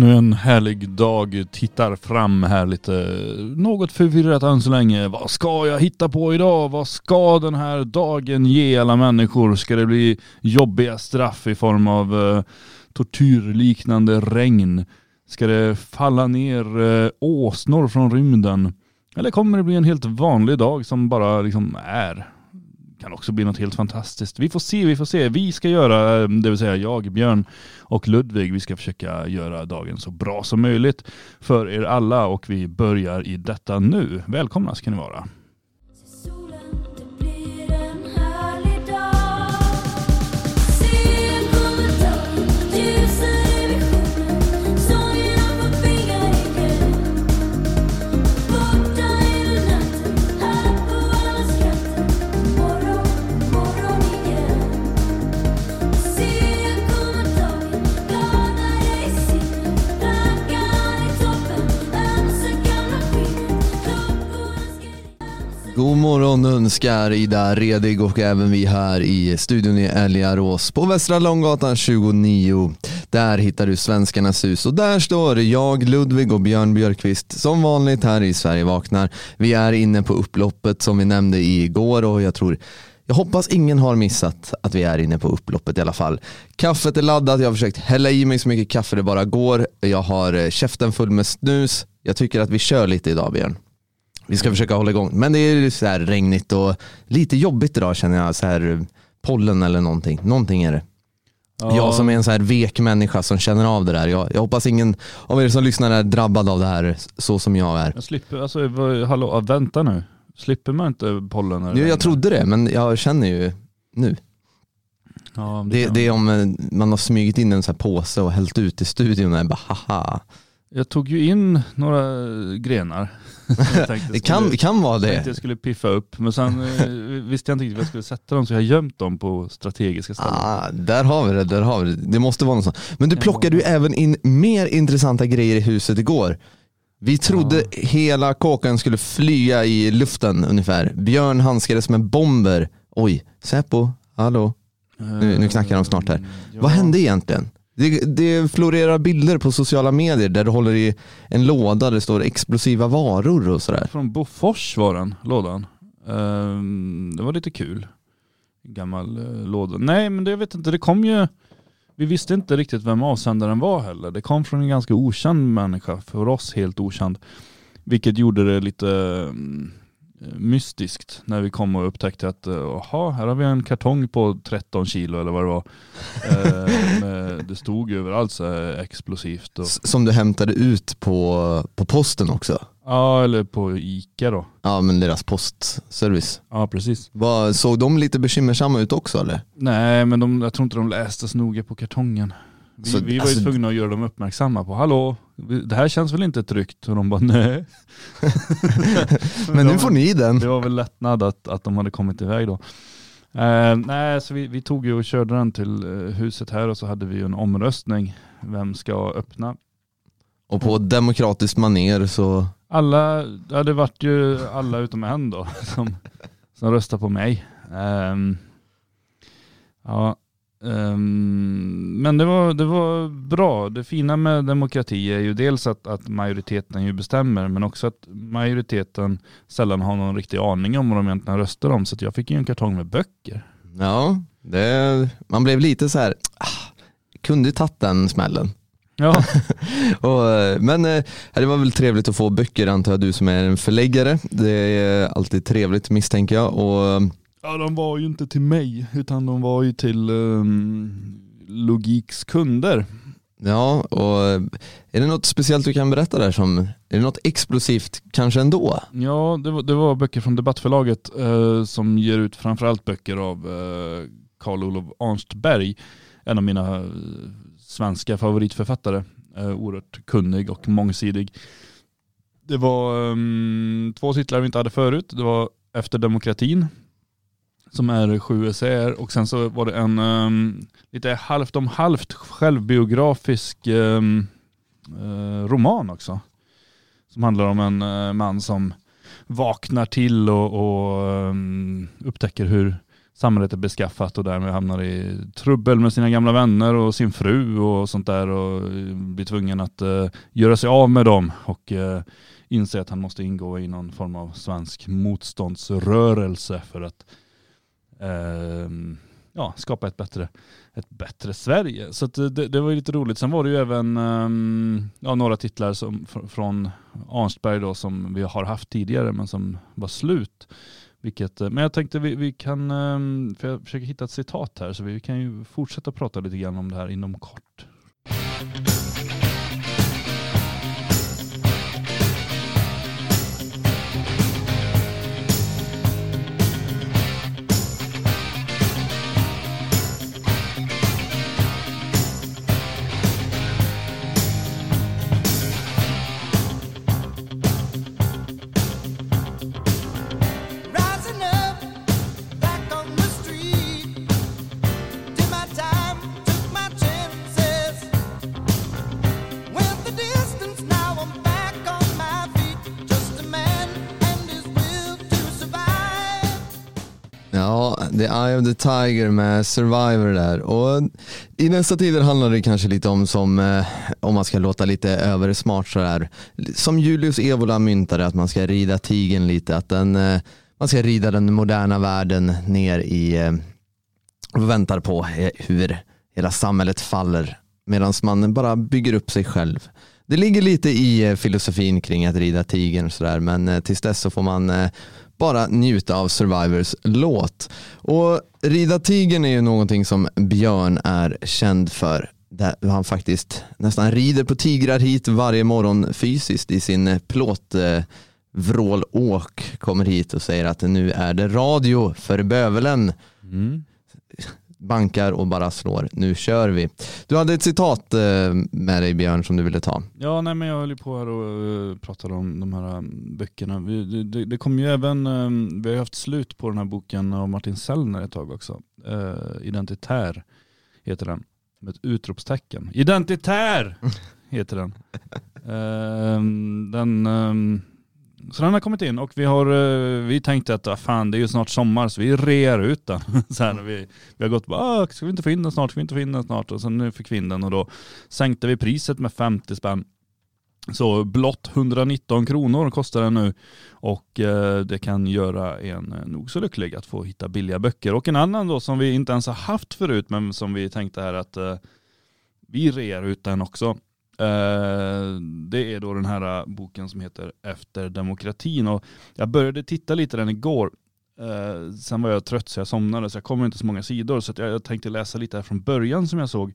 Ännu en härlig dag tittar fram här lite något förvirrat än så länge. Vad ska jag hitta på idag? Vad ska den här dagen ge alla människor? Ska det bli jobbiga straff i form av eh, tortyrliknande regn? Ska det falla ner eh, åsnor från rymden? Eller kommer det bli en helt vanlig dag som bara liksom är? Kan också bli något helt fantastiskt. Vi får se, vi får se. Vi ska göra, eh, det vill säga jag, Björn och Ludvig, vi ska försöka göra dagen så bra som möjligt för er alla och vi börjar i detta nu. Välkomna ska ni vara. God morgon önskar Ida Redig och även vi här i studion i Älgarås på Västra Långgatan 29. Där hittar du Svenskarnas hus och där står jag, Ludvig och Björn Björkqvist som vanligt här i Sverige vaknar. Vi är inne på upploppet som vi nämnde igår och jag tror jag hoppas ingen har missat att vi är inne på upploppet i alla fall. Kaffet är laddat, jag har försökt hälla i mig så mycket kaffe det bara går. Jag har eh, käften full med snus. Jag tycker att vi kör lite idag Björn. Vi ska försöka hålla igång. Men det är så här regnigt och lite jobbigt idag känner jag. Så här pollen eller någonting. Någonting är det. Jag som är en så här vek människa som känner av det där. Jag, jag hoppas ingen av er som lyssnar är drabbad av det här så som jag är. Jag slipper, alltså vad- hallå, vänta nu. Slipper man inte pollen? det Jo, jag trodde det men jag känner ju nu. Ja, Det, kan- det är om eh, man har smugit in en så här påse och hällt ut i studion och bara haha. Jag tog ju in några grenar. Jag tänkte Det kan, skulle- kan vara tänkte det. jag skulle piffa upp, men sen eh, visste jag inte riktigt var jag skulle sätta dem så jag har gömt dem på strategiska ställen. Ah, där har vi det, där har vi det. Det måste vara något sånt. Men du plockade ju även in mer intressanta grejer i huset igår. Vi trodde hela kåken skulle flyga i luften ungefär. Björn handskades med bomber. Oj, Säpo, hallå. Nu, nu knackar de snart här. Eh, Ja. Vad hände egentligen? Det, det florerar bilder på sociala medier där du håller i en låda där det står explosiva varor och sådär. Från Bofors var den, lådan. Um, det var lite kul. Gammal uh, låda. Nej men det, jag vet inte, det kom ju, vi visste inte riktigt vem avsändaren var heller. Det kom från en ganska okänd människa, för oss helt okänd. Vilket gjorde det lite um, mystiskt när vi kom och upptäckte att eh, jaha, här har vi en kartong på 13 kilo eller vad det var. Eh, det stod ju överallt så här explosivt. Och, Som du hämtade ut på, på posten också. ja, eller på Ica då. Ja men deras postservice. Ja, precis. Vad, såg de lite bekymmersamma ut också eller? Nej, men de, jag tror inte de läste så noga på kartongen. Vi, Så, vi var ju alltså- tvungna att göra dem uppmärksamma på, hallå, det här känns väl inte tryggt? Och de bara, nej. Men nu får ni den. Det var väl lättnad att, att de hade kommit iväg då. Eh, nej, så vi, vi tog ju och körde den till eh, huset här och så hade vi ju en omröstning. Vem ska öppna? Och på demokratiskt maner så, Alla, ja det vart ju alla utom en då som, som röstade på mig. Ehm, ja, ehm, men det var, det var bra. Det fina med demokrati är ju dels att, att majoriteten ju bestämmer men också att majoriteten sällan har någon riktig aning om vad de egentligen röstar om. Så jag fick ju en kartong med böcker. ja, det, man blev lite så här, ah, kunde ju tagit den smällen. Ja, Och, men eh, det var väl trevligt att få böcker antar jag, du som är en förläggare. Det är alltid trevligt misstänker jag. Och, ja de var ju inte till mig utan de var ju till um, Logiks kunder. ja, och eh, är det något speciellt du kan berätta där? Som, är det något explosivt kanske ändå? Ja, det var, det var böcker från Debattförlaget eh, som ger ut framförallt böcker av eh, Karl Olof Arnstberg. En av mina eh, svenska favoritförfattare. Eh, oerhört kunnig och mångsidig. Det var ehm, två titlar vi inte hade förut. Det var Efter demokratin som är sju essäer och sen så var det en um, lite halvt om halvt självbiografisk um, uh, roman också. Som handlar om en uh, man som vaknar till och, och um, upptäcker hur samhället är beskaffat och därmed hamnar i trubbel med sina gamla vänner och sin fru och sånt där och eh, blir tvungen att uh, göra sig av med dem och uh, inse att han måste ingå i någon form av svensk motståndsrörelse för att Ehm, ja, skapa ett bättre, ett bättre Sverige. Så att det, det var ju lite roligt. Sen var det ju även ehm, ja, några titlar som, från Arnsberg då som vi har haft tidigare men som var slut. Vilket, eh, men jag tänkte vi, vi kan, ehm, för jag försöker hitta ett citat här så vi kan ju fortsätta prata lite grann om det här inom kort. The Eye of the Tiger med Survivor där. Och I nästa tider handlar det kanske lite om, som, eh, om man ska låta lite översmart sådär, som Julius Evola myntade, att man ska rida tigen lite. Att den, eh, man ska rida den moderna världen ner i eh, och väntar på hur hela samhället faller medan man bara bygger upp sig själv. Det ligger lite i filosofin kring att rida tigern sådär men tills dess så får man bara njuta av Survivors låt. Och rida tigern är ju någonting som Björn är känd för. Där han faktiskt nästan rider på tigrar hit varje morgon fysiskt i sin plåt vrålåk kommer hit och säger att nu är det radio för bövelen Mm bankar och bara slår. Nu kör vi. Du hade ett citat eh, med dig Björn som du ville ta. Ja, nej men jag höll ju på här och uh, pratade om de här um, böckerna. Vi, det, det, kom ju även, vi har haft slut på den här boken av Martin Sellner ett tag också. Identitär heter den. Med ett utropstecken. Identitär heter den. Den så den har kommit in och vi har eh, vi tänkte att ah, fan det är ju snart sommar så vi rear ut den. så här, vi, vi har gått bara, ah, ska vi inte få in den snart, ska vi inte få in den snart? Och sen nu fick vi in den och då sänkte vi priset med 50 spänn. Så blott 119 kronor kostar den nu och eh, det kan göra en eh, nog så lycklig att få hitta billiga böcker. Och en annan då som vi inte ens har haft förut men som vi tänkte här att eh, vi rear ut den också. Eh, det är då den här eh, boken som heter Efter demokratin och jag började titta lite den igår. Eh, sen var jag trött så jag somnade så jag kommer inte så många sidor så jag, tänkte läsa lite här från början som jag såg.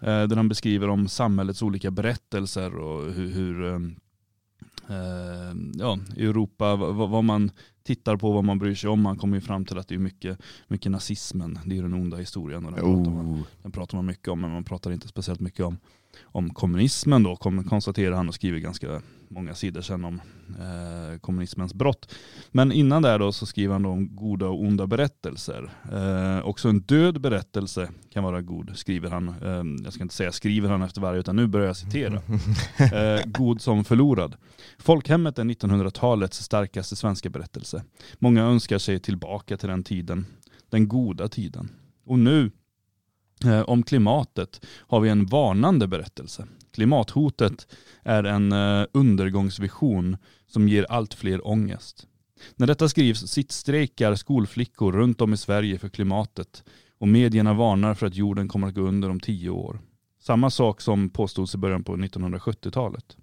Där han beskriver om samhällets olika berättelser och hur, hur ja, i Europa, vad, man tittar på, vad man bryr sig om. Man kommer ju fram till att det är mycket, mycket nazismen, det är den onda historien. Och den, pratar man, den pratar man mycket om, men man pratar inte speciellt mycket om, om kommunismen då, kom, konstaterar han och skriver ganska många sidor sen om eh, kommunismens brott. Men innan där då så skriver han då om goda och onda berättelser. Eh, också en död berättelse kan vara god, skriver han. Eh, jag ska inte säga skriver han efter varje, utan nu börjar jag citera. Eh, god som förlorad. Folkhemmet är 1900-talets starkaste svenska berättelse. Många önskar sig tillbaka till den tiden, den goda tiden. Och nu, Eh, om klimatet, har vi en varnande berättelse. Klimathotet är en eh, undergångsvision som ger allt fler ångest. När detta skrivs sittstrejkar skolflickor runt om i Sverige för klimatet och medierna varnar för att jorden kommer att gå under om tio år. Samma sak som påstods i början på 1970-talet.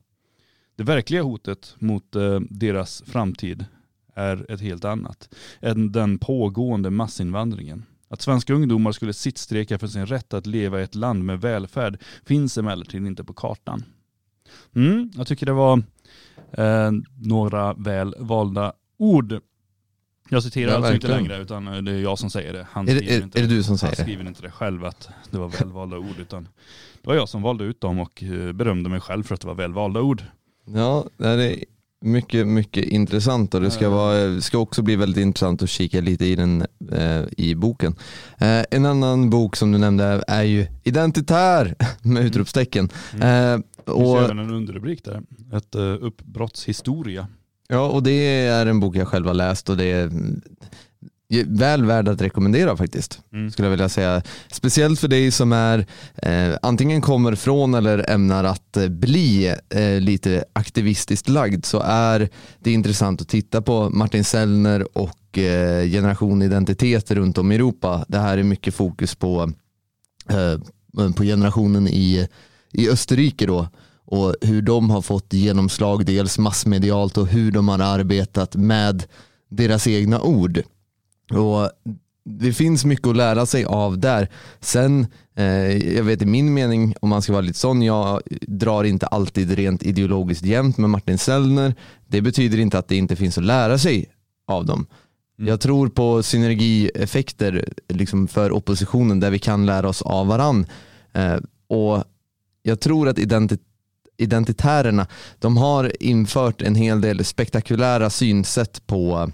Det verkliga hotet mot eh, deras framtid är ett helt annat än den pågående massinvandringen. Att svenska ungdomar skulle sittstrejka för sin rätt att leva i ett land med välfärd finns emellertid inte på kartan. Mm, jag tycker det var eh, några väl valda ord. Jag citerar Ja, alltså inte längre utan eh, det är jag som säger det. Han Är skriver är, inte är det du som han säger det? skriver inte det själv att det var välvalda ord utan det var jag som valde ut dem och eh, berömde mig själv för att det var välvalda ord. Ja, det är mycket, mycket intressant och det ska, vara, ska också bli väldigt intressant att kika lite i den eh, i boken. Eh, en annan bok som du nämnde är ju Identitär med utropstecken. Eh, Det finns och, även en underrubrik där. Ett uh, uppbrottshistoria. ja, och det är en bok jag själv har läst och det är väl värd att rekommendera faktiskt. Mm. Skulle jag vilja säga. Speciellt för dig som är eh, antingen kommer från eller ämnar att eh, bli eh, lite aktivistiskt lagd så är det intressant att titta på Martin Sellner och eh, generation identitet runt om i Europa. Det här är mycket fokus på, eh, på generationen i, i Österrike då och hur de har fått genomslag dels massmedialt och hur de har arbetat med deras egna ord. Och det finns mycket att lära sig av där. Sen, eh, jag vet i min mening, om man ska vara lite sån, jag drar inte alltid rent ideologiskt jämnt med Martin Sellner. Det betyder inte att det inte finns att lära sig av dem. Jag tror på synergieffekter liksom för oppositionen där vi kan lära oss av varann. Eh, och jag tror att identi- identitärerna, de har infört en hel del spektakulära synsätt på,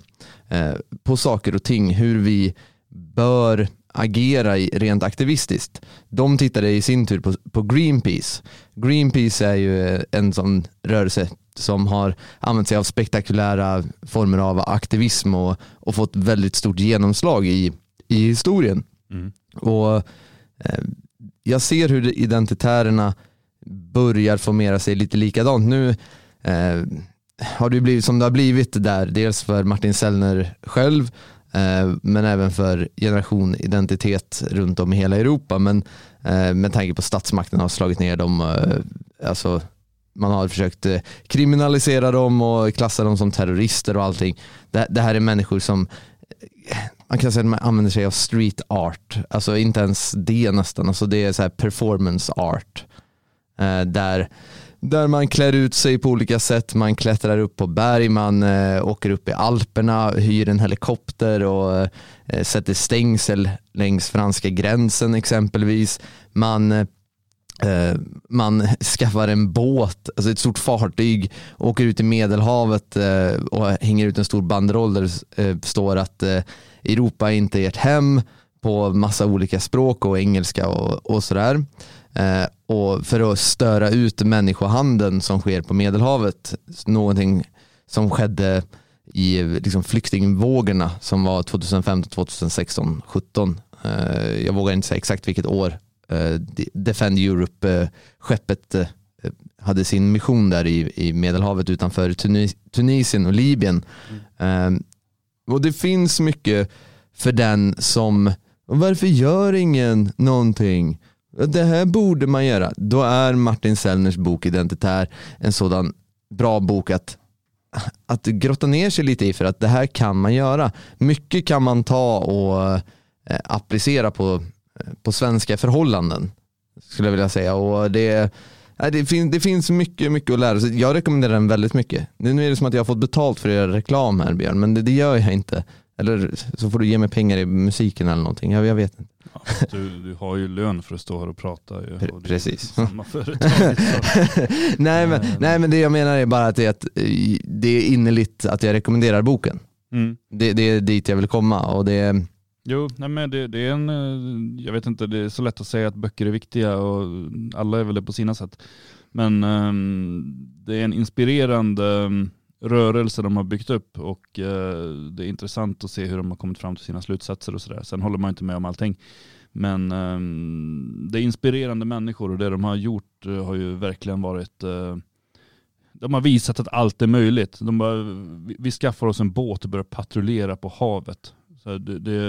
eh, på saker och ting, hur vi bör agera rent aktivistiskt. De tittade i sin tur på, på Greenpeace. Greenpeace är ju en sån rörelse som har använt sig av spektakulära former av aktivism och, och fått väldigt stort genomslag i, i historien. Mm. Och eh, Jag ser hur identitärerna börjar formera sig lite likadant. Nu eh, har det blivit som det har blivit där, dels för Martin Sellner själv, eh, men även för generation identitet runt om i hela Europa. Men eh, med tanke på statsmakten har slagit ner dem, eh, alltså man har försökt kriminalisera dem och klassa dem som terrorister och allting. Det, här är människor som man kan säga att man använder sig av street art. Alltså inte ens det nästan. Alltså det är så här performance art. Där, där man klär ut sig på olika sätt. Man klättrar upp på berg, man eh, åker upp i Alperna, hyr en helikopter och eh, sätter stängsel längs franska gränsen exempelvis. Man eh, eh man skaffar en båt, alltså ett stort fartyg, åker ut i medelhavet eh, och hänger ut en stor banderoll där det eh, står att eh, Europa är inte ert hem på massa olika språk och engelska och, och sådär. Eh, och för att störa ut människohandeln som sker på medelhavet, någonting som skedde i liksom flyktingvågorna som var 2015, 2016, 17. Eh, jag vågar inte säga exakt vilket år eh, Defend Europe-skeppet eh, hade sin mission där i, Medelhavet utanför Tunis, Tunisien och Libyen. Eh, och det finns mycket för den som, varför gör ingen någonting? Det här borde man göra. Då är Martin Sellners bok Identitär en sådan bra bok att att grotta ner sig lite i för att det här kan man göra. Mycket kan man ta och eh, applicera på, eh, på svenska förhållanden skulle jag vilja säga. Och det, eh, det, fin, det finns mycket, mycket att lära sig. Jag rekommenderar den väldigt mycket. Nu är det som att jag har fått betalt för att göra reklam här Björn, men det, det gör jag inte. Eller så får du ge mig pengar i musiken eller någonting. Jag, jag vet inte. Ja, du, du har ju lön för att stå här och prata. ju, och precis. Samma företag. så. nej, men, nej men det jag menar är bara att det är, att eh, det är innerligt att jag rekommenderar boken. Mm. Det, det är dit jag vill komma och det Jo, nej men det, det är en, eh, jag vet inte, det är så lätt att säga att böcker är viktiga och alla är väl det på sina sätt. Men ehm, det är en inspirerande ehm, rörelse de har byggt upp och eh, det är intressant att se hur de har kommit fram till sina slutsatser och sådär. Sen håller man inte med om allting. Men ehm, det är inspirerande människor och det de har gjort eh, har ju verkligen varit eh, de har visat att allt är möjligt. De bara, vi, vi skaffar oss en båt och börjar patrullera på havet. Så det, det,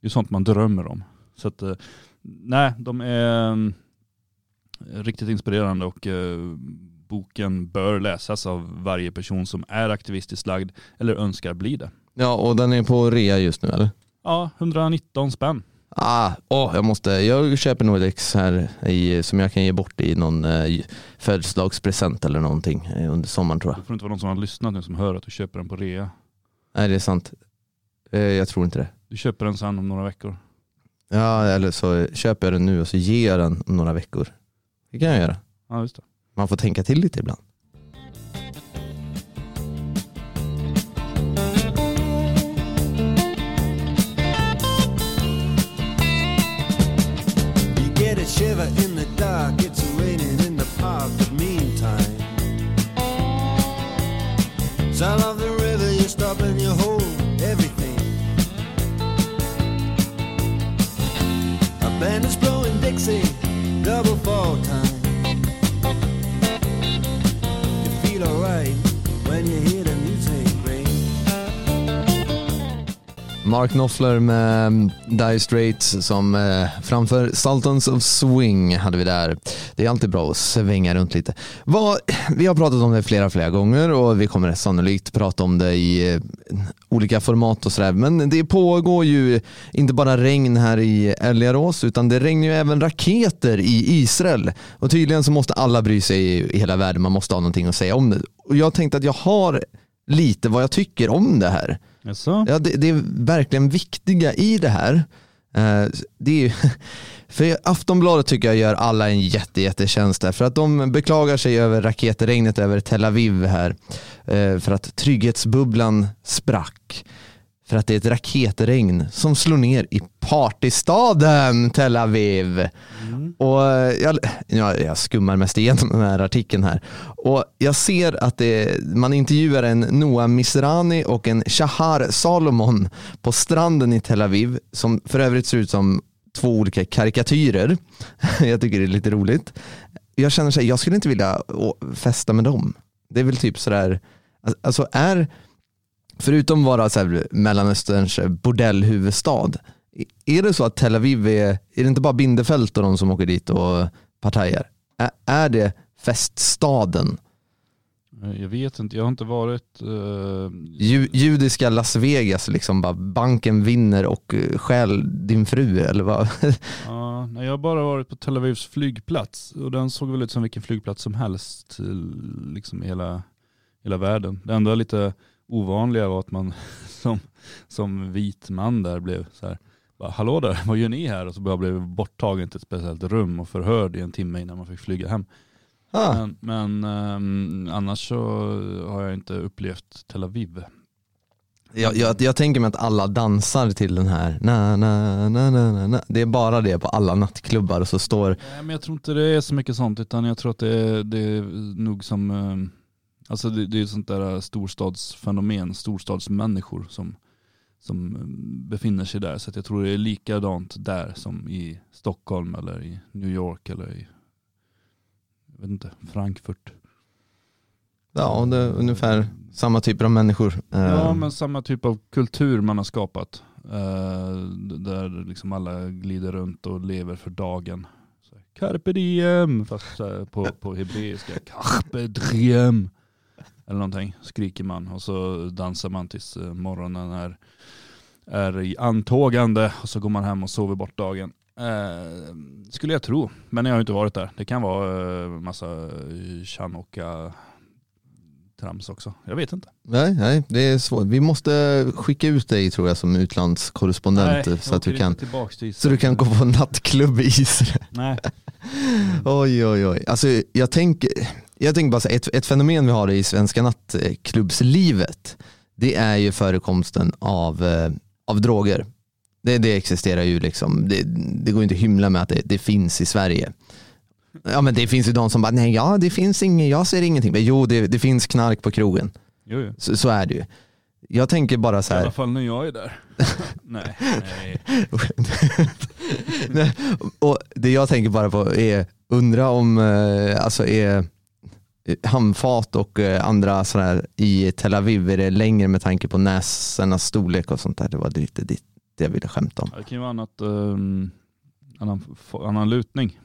det är sånt man drömmer om. Så att, eh, nej, de är ehm, riktigt inspirerande och eh, boken bör läsas av varje person som är aktivistiskt lagd eller önskar bli det. Ja, och den är på rea just nu eller? Ja, 119 spänn. Ah, åh, jag måste, jag köper nog ett ex här i, som jag kan ge bort i någon eh, födelsedagspresent eller någonting eh, under sommaren tror Det jag. får inte vara någon som har lyssnat nu som hör att du köper den på rea. Nej det är sant. Eh, jag tror inte det. Du köper den sen om några veckor. Ja, eller så köper jag den nu och så ger jag den om några veckor. Det kan jag göra. Ja, just det. Man får tänka till lite ibland. Mark Knopfler med mm, Dire Straits som eh, framför Sultans of Swing hade vi där. Det är alltid bra att svänga runt lite. Vad, vi har pratat om det flera, flera gånger och vi kommer sannolikt prata om det i eh, olika format och sådär. Men det pågår ju inte bara regn här i Älgarås utan det regnar ju även raketer i Israel. Och tydligen så måste alla bry sig i, i hela världen. Man måste ha någonting att säga om det. Och jag tänkte att jag har lite vad jag tycker om det här. Ja, det, det är verkligen viktiga i det här. Eh, det är ju, för Aftonbladet tycker jag gör alla en jätte, jättetjänst där. För att de beklagar sig över raketregnet över Tel Aviv här. eh, För att trygghetsbubblan sprack. För att det är ett raketregn som slår ner i partystaden Tel Aviv. Och eh, jag, ja, jag skummar mest igenom den här artikeln här. Och jag ser att det, man intervjuar en Noah Misrani och en Shahar Salomon på stranden i Tel Aviv som för övrigt ser ut som två olika karikatyrer. jag tycker det är lite roligt. Jag känner så här, jag skulle inte vilja festa med dem. Det är väl typ sådär, alltså är, förutom vara så här Mellanösterns bordellhuvudstad, är det så att Tel Aviv är, är det inte bara Bindefält och de som åker dit och partajar? Är det feststaden? Jag vet inte, jag har inte varit... eh, Ju, judiska Las Vegas, liksom bara banken vinner och eh, stjäl din fru eller vad? ja, nej, jag har bara varit på Tel Avivs flygplats och den såg väl ut som vilken flygplats som helst till liksom hela, hela världen. Det enda lite ovanliga var att man som, som vit man där blev så här, bara, hallå där, vad gör ni här? Och så bara blev borttagen till ett speciellt rum och förhörd i en timme innan man fick flyga hem. Ah, Men, men ehm, annars så har jag inte upplevt Tel Aviv. jag, jag, jag tänker mig att alla dansar till den här, na, na, na, na, na, det är bara det på alla nattklubbar och så står Nej, men jag tror inte det är så mycket sånt utan jag tror att det är, det är nog som, ehm, alltså det, det är sånt där storstadsfenomen, storstadsmänniskor som, som ehm, befinner sig där. Så jag tror det är likadant där som i Stockholm eller i New York eller i, jag vet inte, Frankfurt. Ja, det är ungefär samma typer av människor. Ja Eh, men samma typ av kultur man har skapat. eh, där liksom alla glider runt och lever för dagen. Carpe diem, fast här, på, på hebreiska. Carpe diem. Eller någonting skriker man och så dansar man tills eh, morgonen är, är i antågande och så går man hem och sover bort dagen. Eh, skulle jag tro, men jag har inte varit där. Det kan vara eh, massa eh, Chanukka trams också. Jag vet inte. nej, nej, det är svårt. Vi måste skicka ut dig tror jag som utlandskorrespondent Nej, så, att du kan, till så du kan gå på nattklubb i Israel. Nej. Oj, oj, oj. Alltså, jag, tänker, jag tänker bara här, ett, ett fenomen vi har i svenska nattklubbslivet, det är ju förekomsten av, eh, av droger. Det, det existerar ju liksom, det, det går inte att hymla med att det, det finns i Sverige. Ja men det finns ju de som bara, nej ja det finns inget, jag ser ingenting. Men jo det, det finns knark på krogen. Jo, jo. Så, så är det ju. Jag tänker bara så I alla här, fall när jag är där. nej, nej. Nej, och det jag tänker bara på är, undra om, eh, alltså är handfat och eh, andra sådär i Tel Aviv, är det längre med tanke på näsornas storlek och sånt där? Det var lite det jag ville skämta om. Det kan ju vara annat, um, annan, annan lutning.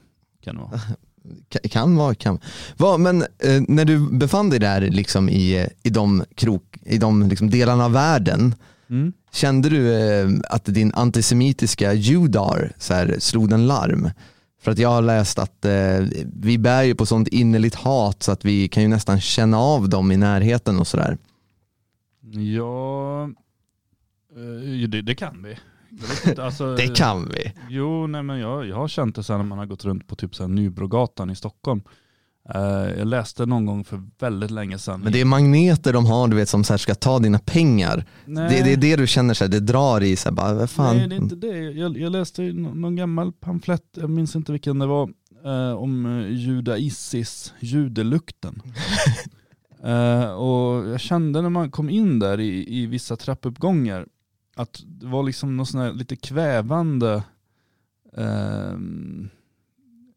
Kan det vara. Ka- Kan vara, kan Va, Men eh, när du befann dig där liksom i, eh, i de, krok, i de liksom delarna av världen, Mm. kände du eh, att din antisemitiska judar så här, slog den larm? För att jag har läst att eh, vi bär ju på sånt innerligt hat så att vi kan ju nästan känna av dem i närheten och sådär. Ja, eh, det, det kan vi. Inte, alltså, Det kan vi. Jo, nej, men jag, jag har känt det sen när man har gått runt på typ så här Nybrogatan i Stockholm. Eh, jag läste någon gång för väldigt länge sedan. Men det är magneter de har du vet som så här, ska ta dina pengar. Det, det är det du känner sig, det drar i sig. Bara, vad fan? Nej, det är inte det. Jag, jag läste någon gammal pamflett, jag minns inte vilken det var, eh, om eh, judaissis, judelukten. eh, och jag kände när man kom in där i, i vissa trappuppgångar att det var liksom något sån här lite kvävande ehm,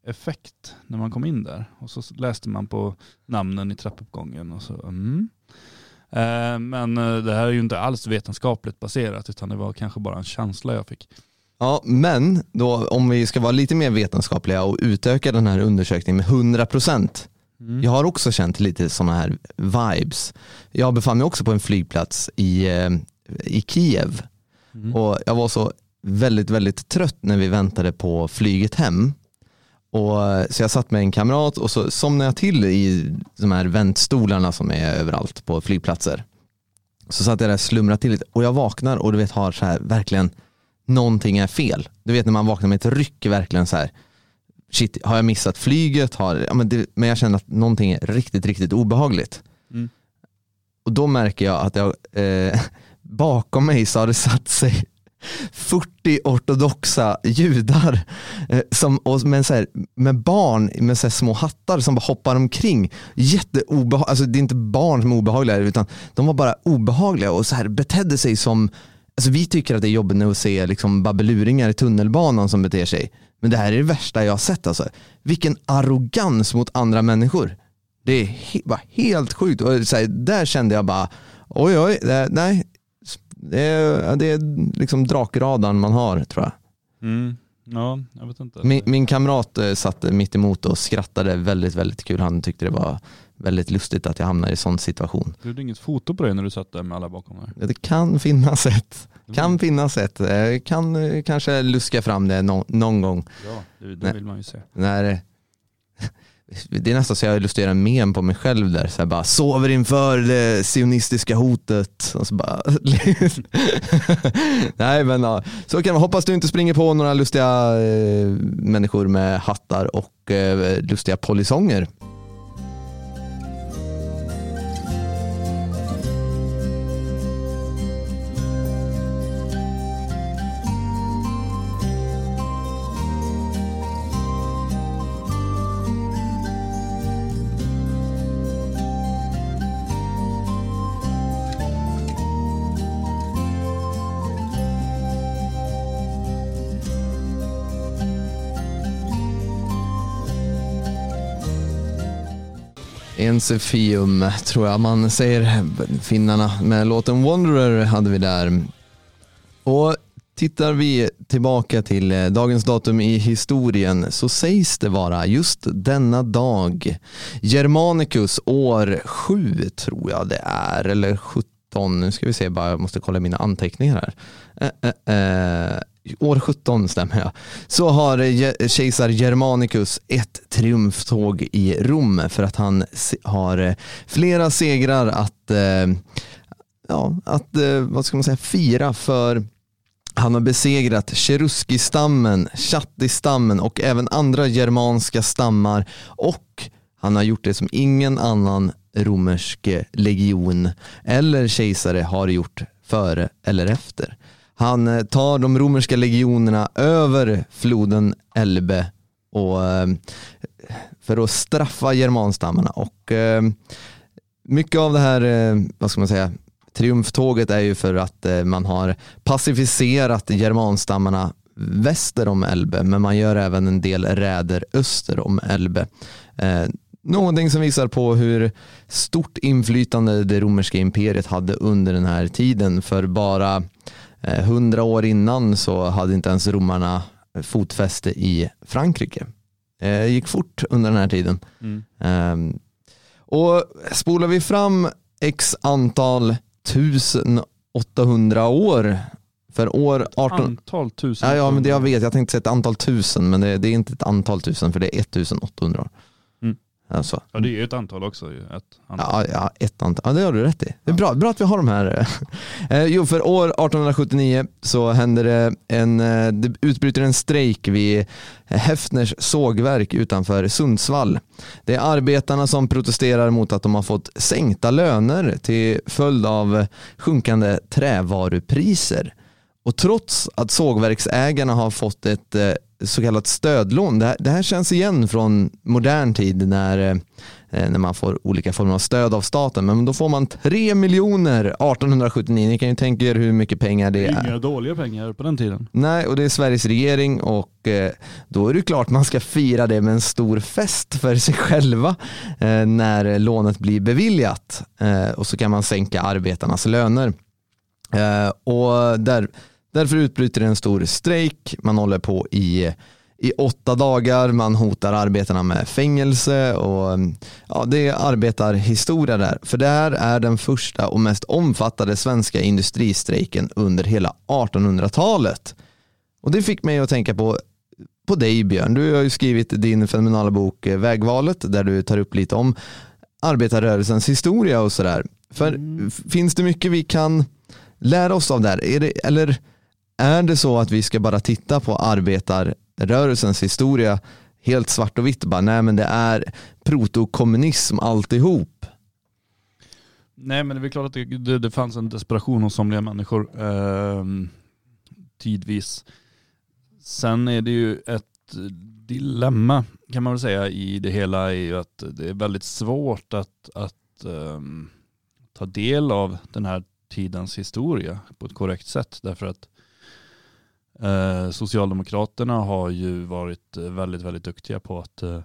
effekt när man kom in där. Och så läste man på namnen i trappuppgången och så mm. Eh, Men eh, det här är ju inte alls vetenskapligt baserat utan det var kanske bara en känsla jag fick. Ja, men då, om vi ska vara lite mer vetenskapliga och utöka den här undersökningen med 100%. Mm. Jag har också känt lite sådana här vibes. Jag befann mig också på en flygplats i, eh, i Kiev Mm. och jag var så väldigt, väldigt trött när vi väntade på flyget hem. Och, eh, så jag satt med en kamrat och så somnade jag till i de här väntstolarna som är överallt på flygplatser. Så satt jag där och slumrade till lite och jag vaknar och du vet har så här verkligen någonting är fel. Du vet när man vaknar med ett ryck verkligen så här shit har jag missat flyget? Har, ja, men, det, men jag känner att någonting är riktigt, riktigt obehagligt. Mm. Och då märker jag att jag, eh, bakom mig så har det satt sig 40 ortodoxa judar eh, som, och med, så här, med barn med så här små hattar som bara hoppar omkring. Alltså det är inte barn som är obehagliga utan de var bara obehagliga och så här betedde sig som, alltså vi tycker att det är jobbigt att se liksom babbeluringar i tunnelbanan som beter sig. Men det här är det värsta jag har sett alltså. Vilken arrogans mot andra människor. Det är he- bara helt sjukt. Och så här, där kände jag bara, oj oj, nej. Det är, det är liksom drakradarn man har tror jag. Mm. Ja, jag vet inte. Min, min kamrat eh, satt mitt emot och skrattade väldigt, väldigt kul. Han tyckte det var väldigt lustigt att jag hamnade i sån situation. Du gjorde inget foto på dig när du satt där med alla bakom dig? Det kan finnas ett. Kan finnas ett. Eh, Kan eh, kanske luska fram det nå- någon gång. Ja, det, det vill man ju se. När, det är nästan så jag har lust att göra en mem på mig själv där. Så här bara, sover inför det sionistiska hotet. Och så bara, Nej men ja, så kan man. Hoppas du inte springer på några lustiga eh, människor med hattar och eh, lustiga polisonger. Ensefium tror jag man säger, finnarna. Med låten Wanderer hade vi där. Och tittar vi tillbaka till eh, dagens datum i historien så sägs det vara just denna dag, Germanicus år 7 tror jag det är, eller 17, nu ska vi se bara, jag måste kolla mina anteckningar här. Eh, eh, eh, år 17 stämmer jag. Så har eh, eh, kejsar Germanicus ett triumftåg i Rom för att han har eh, flera segrar att, ja, att vad ska man säga, fira för han har besegrat Cheruskistammen, Chattistammen och även andra germanska stammar och han har gjort det som ingen annan romersk legion eller kejsare har gjort före eller efter. Han eh, tar de romerska legionerna över floden Elbe och, eh, för att straffa germanstammarna och eh, mycket av det här, vad ska man säga, triumftåget är ju för att man har pacificerat germanstammarna väster om Elbe, men man gör även en del räder öster om Elbe. Eh, någonting som visar på hur stort inflytande det romerska imperiet hade under den här tiden. För bara hundra år innan så hade inte ens romarna fotfäste i Frankrike. Eh, gick fort under den här tiden. Mm. Ehm, och spolar vi fram x antal 1800 år för år 18... Antal tusen. Ja, ja men det jag vet, jag tänkte säga ett antal tusen men det, det är inte ett antal tusen för det är 1800 år. Alltså, Ja det är ju ett antal också. Ett antal. ja, ja, ett antal. Ja, det har du rätt i. Det är bra, bra att vi har de här. Eh, jo, för år 1879 så händer det en, eh, det utbryter en strejk vid Häftners sågverk utanför Sundsvall. Det är arbetarna som protesterar mot att de har fått sänkta löner till följd av sjunkande trävarupriser. Och trots att sågverksägarna har fått ett eh, så kallat stödlån. Det här, det här känns igen från modern tid när, eh, när man får olika former av stöd av staten. Men då får man 3 miljoner 1879. Ni kan ju tänka er hur mycket pengar det är. Inga dåliga pengar på den tiden. Nej, och det är Sveriges regering och eh, då är det klart man ska fira det med en stor fest för sig själva eh, när lånet blir beviljat och så kan man sänka arbetarnas löner. Och där, därför utbryter en stor strejk, man håller på i i åtta dagar, man hotar arbetarna med fängelse och ja, det är arbetarhistoria där. För det här är den första och mest omfattande svenska industristrejken under hela 1800-talet. Och det fick mig att tänka på, på dig Björn. Du har ju skrivit din fenomenala bok eh, Vägvalet där du tar upp lite om arbetarrörelsens historia och sådär. För f- finns det mycket vi kan lära oss av där? Är det, eller är det så att vi ska bara titta på arbetarrörelsens historia helt svart och vitt? Bara, nej men det är protokommunism alltihop. Nej men det är väl klart att det, det, det fanns en desperation hos somliga människor eh, tidvis. Sen är det ju ett dilemma kan man väl säga i det hela är ju att det är väldigt svårt att, att ehm, ta del av den här tidens historia på ett korrekt sätt därför att Socialdemokraterna har ju varit eh, väldigt, väldigt duktiga på att eh,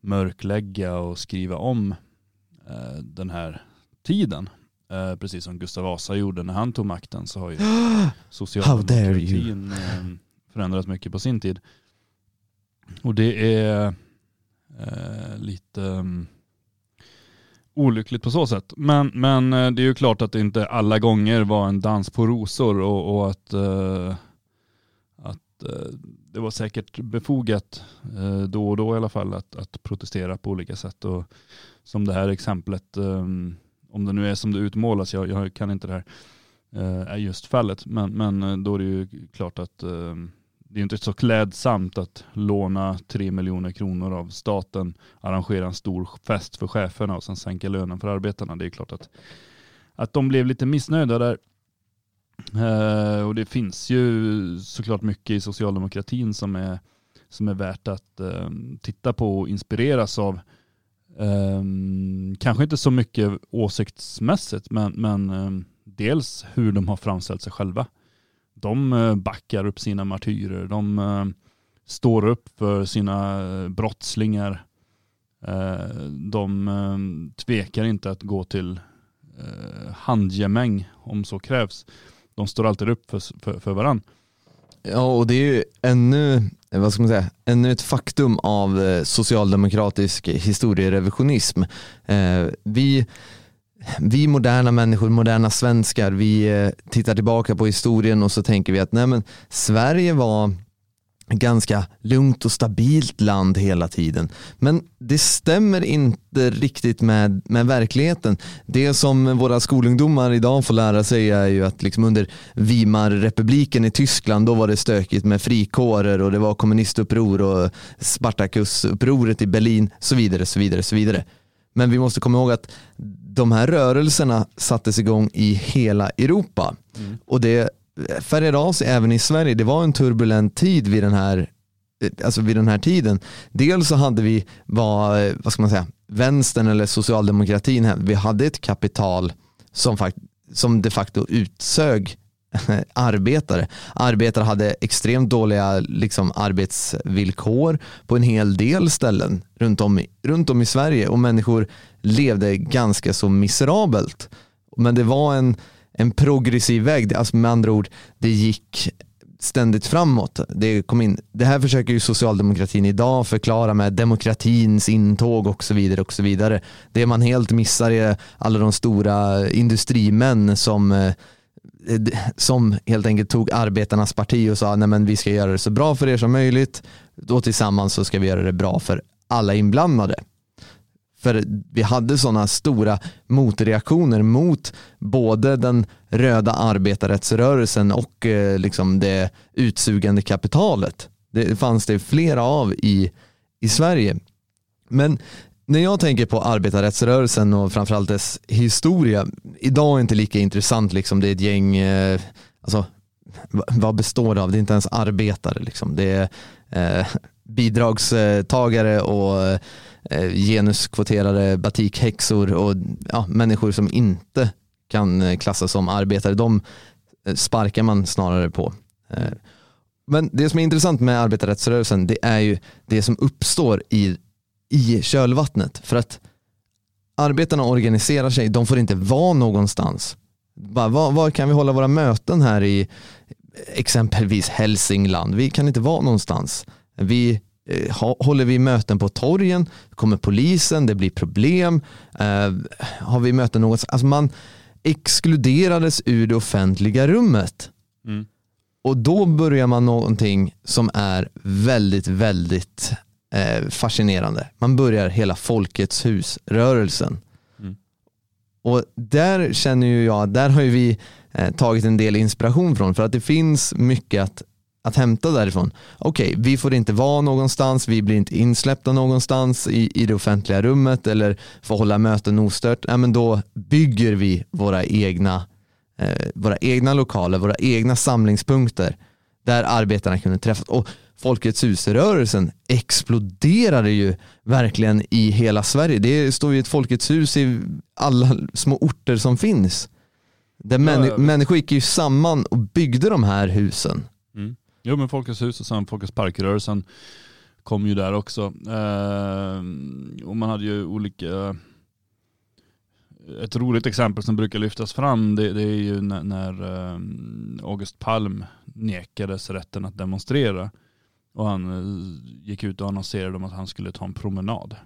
mörklägga och skriva om eh, den här tiden. Eh, precis som Gustav Vasa gjorde när han tog makten så har ju socialdemokratin eh, förändrat mycket på sin tid. Och det är eh, lite um, olyckligt på så sätt. Men, men eh, det är ju klart att det inte alla gånger var en dans på rosor och, och att, eh, eh, Eh, det var säkert befogat eh, då och då i alla fall att, att protestera på olika sätt. Och som det här exemplet, ehm, om det nu är som det utmålas, jag, jag kan inte det här, eh, är just fallet. Men, men då är det ju klart att ehm, det är inte så klädsamt att låna tre miljoner kronor av staten, arrangera en stor fest för cheferna och sen sänka lönen för arbetarna. Det är klart att, att de blev lite missnöjda där. Eh, och det finns ju såklart mycket i socialdemokratin som är, som är värt att eh, titta på och inspireras av. Eh, kanske inte så mycket åsiktsmässigt, men, men dels hur de har framställt sig själva. De backar upp sina martyrer, de står upp för sina brottslingar. De tvekar inte att gå till handgemäng om så krävs. De står alltid upp för, för, för varandra. Ja, och det är ju ännu, eh, vad ska man säga, ännu ett faktum av eh, socialdemokratisk historierevisionism. Eh, vi, vi moderna människor, moderna svenskar, vi eh, tittar tillbaka på historien och så tänker vi att nej men, Sverige var ganska lugnt och stabilt land hela tiden. Men det stämmer inte riktigt med, med verkligheten. Det som våra skolungdomar idag får lära sig är ju att liksom under Weimarrepubliken i Tyskland då var det stökigt med frikårer och det var kommunistuppror och Spartakusupproret i Berlin så vidare, så vidare, så vidare. Men vi måste komma ihåg att de här rörelserna sattes igång i hela Europa. Och det färgade av sig även i Sverige. Det var en turbulent tid vid den här, eh, alltså vid den här tiden. Dels så hade vi, vad, eh, vad ska man säga, vänstern eller socialdemokratin, vi hade ett kapital som, fakt, som de facto utsög arbetare. Arbetare hade extremt dåliga liksom, arbetsvillkor på en hel del ställen runt om, i, runt om i Sverige och människor levde ganska så miserabelt. Men det var en, en progressiv väg, alltså med andra ord, det gick ständigt framåt. Det, kom in, det här försöker ju socialdemokratin idag förklara med demokratins intåg och så vidare. och så vidare. Det man helt missar är alla de stora industrimän som eh, som helt enkelt tog arbetarnas parti och sa nej men vi ska göra det så bra för er som möjligt. Då tillsammans så ska vi göra det bra för alla inblandade. För vi hade sådana stora motreaktioner mot både den röda arbetarrättsrörelsen och eh, liksom det utsugande kapitalet. Det fanns det flera av i, i Sverige. Men när jag tänker på arbetarrättsrörelsen och framförallt dess historia, idag är inte lika intressant. Liksom. Det är ett gäng, eh, alltså, vad består det av? Det är inte ens arbetare. Liksom. Det är eh, bidragstagare och eh, Eh, genuskvoterade batikhäxor och ja, människor som inte kan eh, klassas som arbetare. De eh, sparkar man snarare på. Men det som är intressant med arbetarrättsrörelsen det är ju det som uppstår i, i kölvattnet. För att arbetarna organiserar sig, de får inte vara någonstans. Bara, var, var kan vi hålla våra möten här i exempelvis Hälsingland? Vi kan inte vara någonstans. Vi, håller vi möten på torgen, kommer polisen, det blir problem. Eh, har vi möten någonstans? Alltså man exkluderades ur det offentliga rummet. Mm. Och då börjar man någonting som är väldigt, väldigt eh, fascinerande. Man börjar hela Folkets hus-rörelsen. Mm. Och där känner ju jag, där har ju vi eh, tagit en del inspiration från för att det finns mycket att, att hämta därifrån. Okej, vi får inte vara någonstans, vi blir inte insläppta någonstans i, i det offentliga rummet eller får hålla möten ostört. Ja, men då bygger vi våra egna eh, våra egna lokaler, våra egna samlingspunkter där arbetarna kunde träffas. Och Folkets hus-rörelsen exploderade ju verkligen i hela Sverige. Det står ju ett Folkets hus i alla små orter som finns. Där Ja, visst. människor gick ju samman och byggde de här husen. Jo men Folkets hus och sen Folkets parkrörelsen kom ju där också. Eh, och man hade ju olika, eh, ett roligt exempel som brukar lyftas fram det, det är ju när, när eh, August Palm nekades rätten att demonstrera. Och han eh, gick ut och annonserade om att han skulle ta en promenad.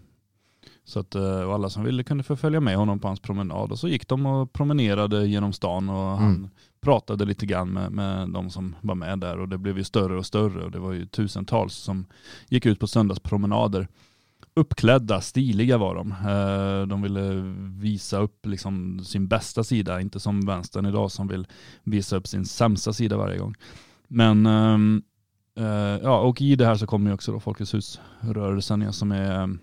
Så att eh, och alla som ville kunde få följa med honom på hans promenad. Och så gick de och promenerade genom stan och han Mm pratade lite grann med, med de som var med där och det blev ju större och större och det var ju tusentals som gick ut på söndagspromenader. Uppklädda, stiliga var de. Eh, de ville visa upp liksom sin bästa sida, inte som vänstern idag som vill visa upp sin sämsta sida varje gång. Men ehm, eh, ja, och i det här så kommer ju också då Folkets hus-rörelsen ja, som är ehm,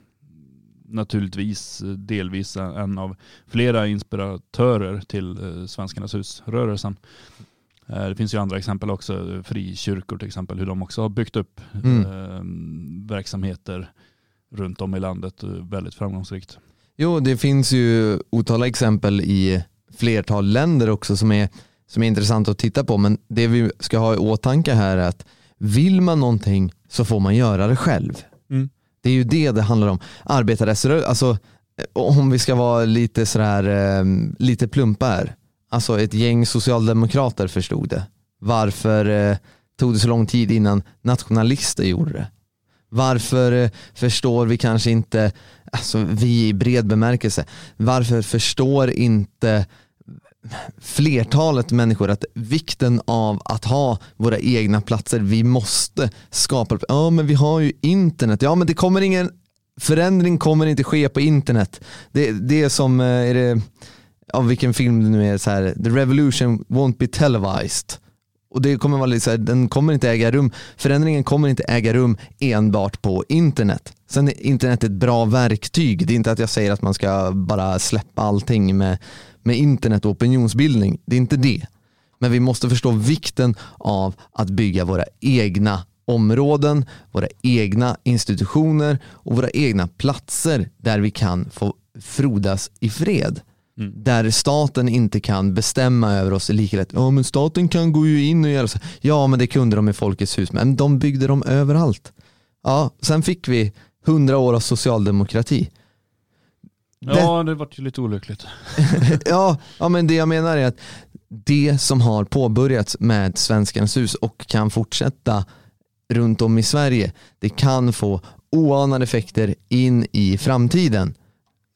naturligtvis eh, delvis en av flera inspiratörer till eh, Svenskarnas hus-rörelsen. Eh, Det finns ju andra exempel också, frikyrkor till exempel, hur de också har byggt upp Mm. verksamheter runt om i landet väldigt framgångsrikt. Jo, det finns ju otaliga exempel i flertal länder också som är, som är intressant att titta på. Men det vi ska ha i åtanke här är att vill man någonting så får man göra det själv. Det är ju det det handlar om. Alltså eh, om vi ska vara lite sådär, ehm, lite plumpa här. Alltså ett gäng socialdemokrater förstod det. Varför eh, tog det så lång tid innan nationalister gjorde det? Varför eh, förstår vi kanske inte, alltså vi i bred bemärkelse, varför förstår inte flertalet människor att vikten av att ha våra egna platser, vi måste skapa, ja men vi har ju internet, ja men det kommer ingen förändring kommer inte ske på internet. Det, det är som, eh, är det, av vilken film det nu är, så här, the revolution won't be televised. Och det kommer vara lite så här, den kommer inte äga rum, förändringen kommer inte äga rum enbart på internet. Sen är internet ett bra verktyg, det är inte att jag säger att man ska bara släppa allting med, med internet och opinionsbildning, det är inte det. Men vi måste förstå vikten av att bygga våra egna områden, våra egna institutioner och våra egna platser där vi kan få frodas i fred. Där staten inte kan bestämma över oss lika lätt. Ja men staten kan gå ju in och göra så. Ja men det kunde de i Folkets hus, men de byggde dem överallt. Ja, sen fick vi hundra år av socialdemokrati. Ja, det vart ju lite olyckligt. ja, ja, men det jag menar är att det som har påbörjats med Svenskarnas hus och kan fortsätta runt om i Sverige, det kan få oanade effekter in i framtiden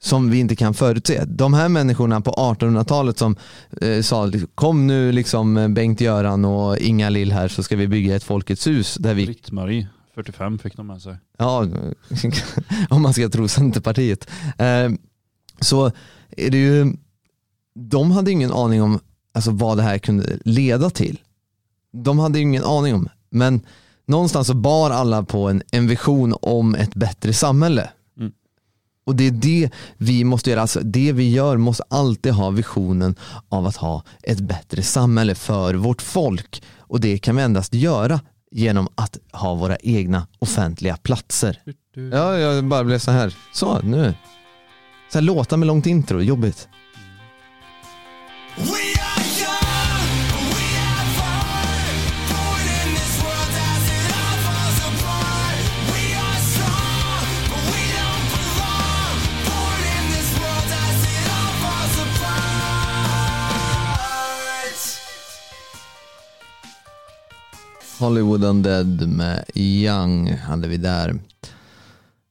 som vi inte kan förutse. De här människorna på 1800-talet som eh, sa kom nu liksom Bengt-Göran och Inga-Lill här så ska vi bygga ett Folkets hus där vi Britt-Marie, 45 fick de med sig. Ja, om man ska tro Centerpartiet. Eh, så är det ju, de hade ingen aning om alltså, vad det här kunde leda till. De hade ingen aning om, men någonstans så bar alla på en, en vision om ett bättre samhälle. Mm. Och det är det vi måste göra, alltså det vi gör måste alltid ha visionen av att ha ett bättre samhälle för vårt folk. Och det kan vi endast göra genom att ha våra egna offentliga platser. Ja, jag bara blev så här. Så, nu. Så här låtar med långt intro, jobbigt. We are. Hollywood Undead med Young hade vi där.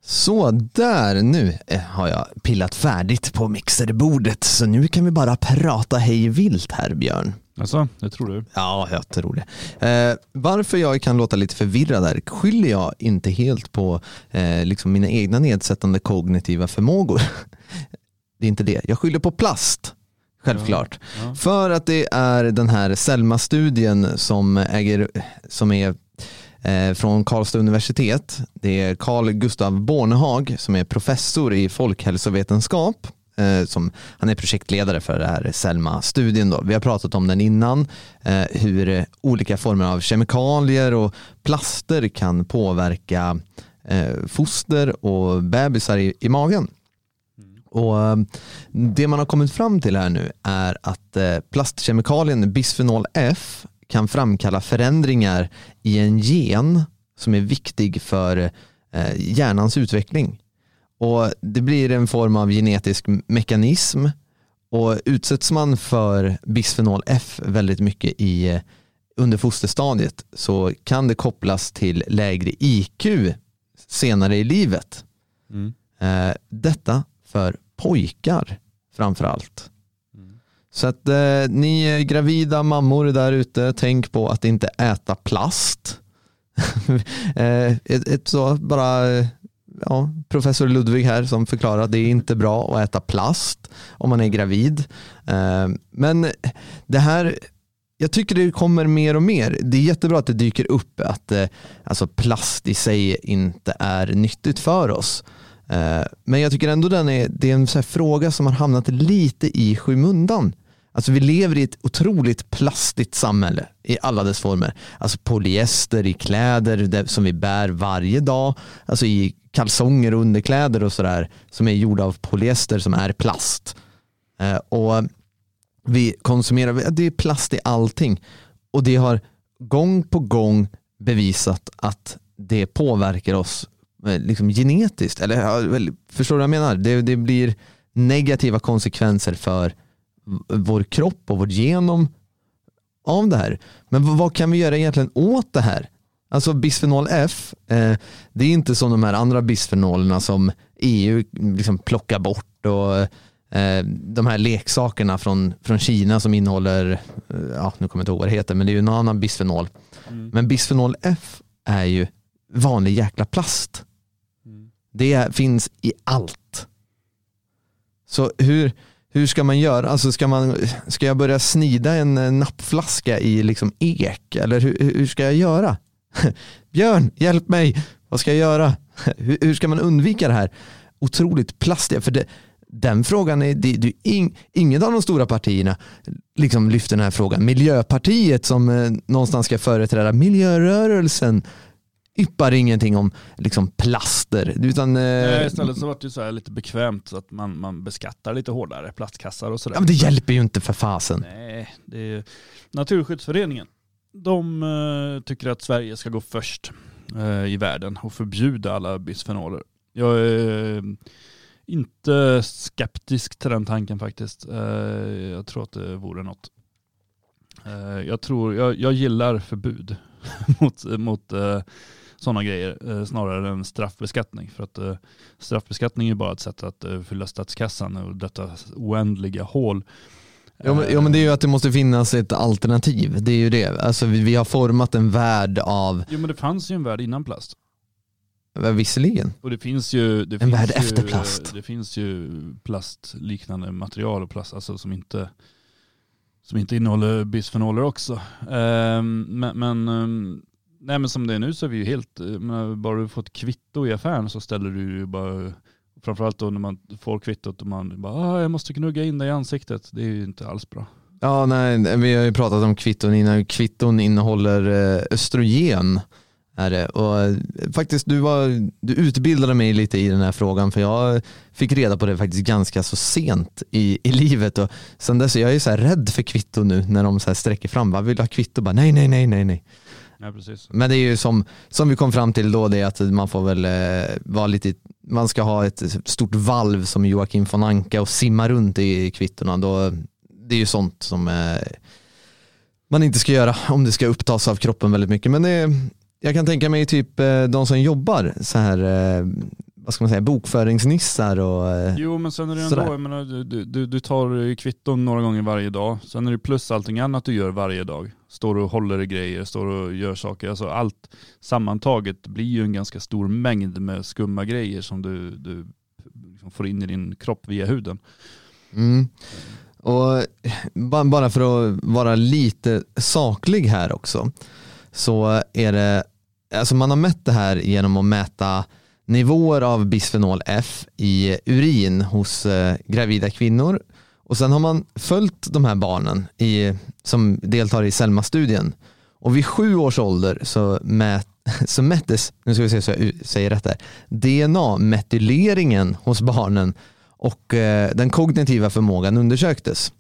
Så där, nu eh, har jag pillat färdigt på mixerbordet så nu kan vi bara prata hej vilt här Björn. Alltså, det tror du? Ja, jag tror det. Eh, varför jag kan låta lite förvirrad där skyller jag inte helt på eh, liksom mina egna nedsättande kognitiva förmågor. det är inte det. Jag skyller på plast. Självklart. Ja. För att det är den här Selma-studien som, äger, som är Eh, från Karlstad universitet. Det är Carl Gustav Bornehag som är professor i folkhälsovetenskap. Eh, som, han är projektledare för det här Selma-studien. Då. Vi har pratat om den innan, eh, hur olika former av kemikalier och plaster kan påverka foster och bebisar i, i magen. Och Det man har kommit fram till här nu är att plastkemikalien bisfenol F kan framkalla förändringar i en gen som är viktig för eh, hjärnans utveckling. Och Det blir en form av genetisk mekanism och utsätts man för bisfenol F väldigt mycket i, eh, under fosterstadiet så kan det kopplas till lägre IQ senare i livet. Mm. Eh, detta för pojkar framför allt. Så att eh, ni gravida mammor där ute, tänk på att inte äta plast. eh, ett, ett så bara, ja, professor Ludvig här som förklarar att det är inte bra att äta plast om man är gravid. Eh, men det här jag tycker det kommer mer och mer. Det är jättebra att det dyker upp att eh, alltså plast i sig inte är nyttigt för oss. Eh, men jag tycker ändå den är, det är en så här fråga som har hamnat lite i skymundan. Alltså vi lever i ett otroligt plastigt samhälle i alla dess former. Alltså polyester i kläder som vi bär varje dag. Alltså i kalsonger och underkläder och sådär som är gjorda av polyester som är plast. Eh, och vi konsumerar, det är plast i allting. Och det har gång på gång bevisat att det påverkar oss liksom genetiskt. Eller, ja, förstår du vad jag menar? Det, det blir negativa konsekvenser för vår kropp och vårt genom av det här. Men vad kan vi göra egentligen åt det här? Alltså bisfenol F, eh, det är inte som de här andra bisfenolerna som EU liksom plockar bort och eh, de här leksakerna från, från Kina som innehåller, eh, ja nu kommer jag inte ihåg vad det heter, men det är ju någon annan bisfenol. Men bisfenol F är ju vanlig jäkla plast. Det finns i allt. Så hur, hur ska man göra? Alltså ska, man, ska jag börja snida en nappflaska i liksom ek? Eller hur, hur ska jag göra? Björn, hjälp mig. Vad ska jag göra? Hur, hur ska man undvika det här otroligt plastiga? För det, den frågan är, det, det, ing, inget av de stora partierna liksom lyfter den här frågan. Miljöpartiet som eh, någonstans ska företräda miljörörelsen yppar ingenting om liksom plaster. Utan, eh, Nej, istället så var det ju så här lite bekvämt så att man, man beskattar lite hårdare plastkassar och sådär. ja, men det hjälper ju inte för fasen. Nej, det är Naturskyddsföreningen. De eh, tycker att Sverige ska gå först eh, i världen och förbjuda alla bisfenoler. Jag är inte skeptisk till den tanken faktiskt. Jag tror att det vore något. Jag, tror, jag, jag gillar förbud mot, mot sådana grejer eh, snarare än straffbeskattning. För att eh, straffbeskattning är bara ett sätt att eh, fylla statskassan och detta oändliga hål. Ja men, ja men det är ju att det måste finnas ett alternativ. Det är ju det. Alltså vi, vi har format en värld av, Jo men det fanns ju en värld innan plast. visserligen, Och det finns ju, det En finns värld ju, efter plast. Det finns ju plastliknande material och plast alltså som inte som inte innehåller bisfenoler också. Ehm, men, men, ehm, nej, men som det är nu så är vi ju helt, eh, menar, bara du får ett kvitto i affären så ställer du ju bara, framförallt då när man får kvittot och man bara, ah, jag måste knugga in dig i ansiktet. Det är ju inte alls bra. Ja, nej, vi har ju pratat om kvitton innan. Kvitton innehåller eh, östrogen. Är det. Och eh, faktiskt, du, var, du utbildade mig lite i den här frågan för jag fick reda på det faktiskt ganska så sent i, i livet. Och sen dess, jag är så här rädd för kvitto nu när de så här sträcker fram. Vad vill du ha kvitto? Bara, nej, nej, nej, nej, nej. Ja. Men det är ju som, som vi kom fram till då, det är att man får väl eh, vara lite, man ska ha ett stort valv som Joakim von Anka och simma runt i kvittorna. Då, det är ju sånt som eh, man inte ska göra om det ska upptas av kroppen väldigt mycket. Men det, jag kan tänka mig typ eh, de som jobbar så här, eh, vad ska man säga, bokföringsnissar och eh, Jo men sen är det ändå, Sådär. jag menar, du, du, du tar kvitton några gånger varje dag. Sen är det plus allting annat du gör varje dag. Står och håller i grejer, står och gör saker. Alltså allt sammantaget blir ju en ganska stor mängd med skumma grejer som du, du liksom får in i din kropp via huden. Mm. Och bara för att vara lite saklig här också så är det, alltså man har mätt det här genom att mäta nivåer av bisfenol F i urin hos eh, gravida kvinnor och sen har man följt de här barnen i, som deltar i Selma-studien och vid sju års ålder så, mät, så mättes, nu ska vi se så jag säger rätt här, DNA-metyleringen hos barnen och eh, den kognitiva förmågan undersöktes.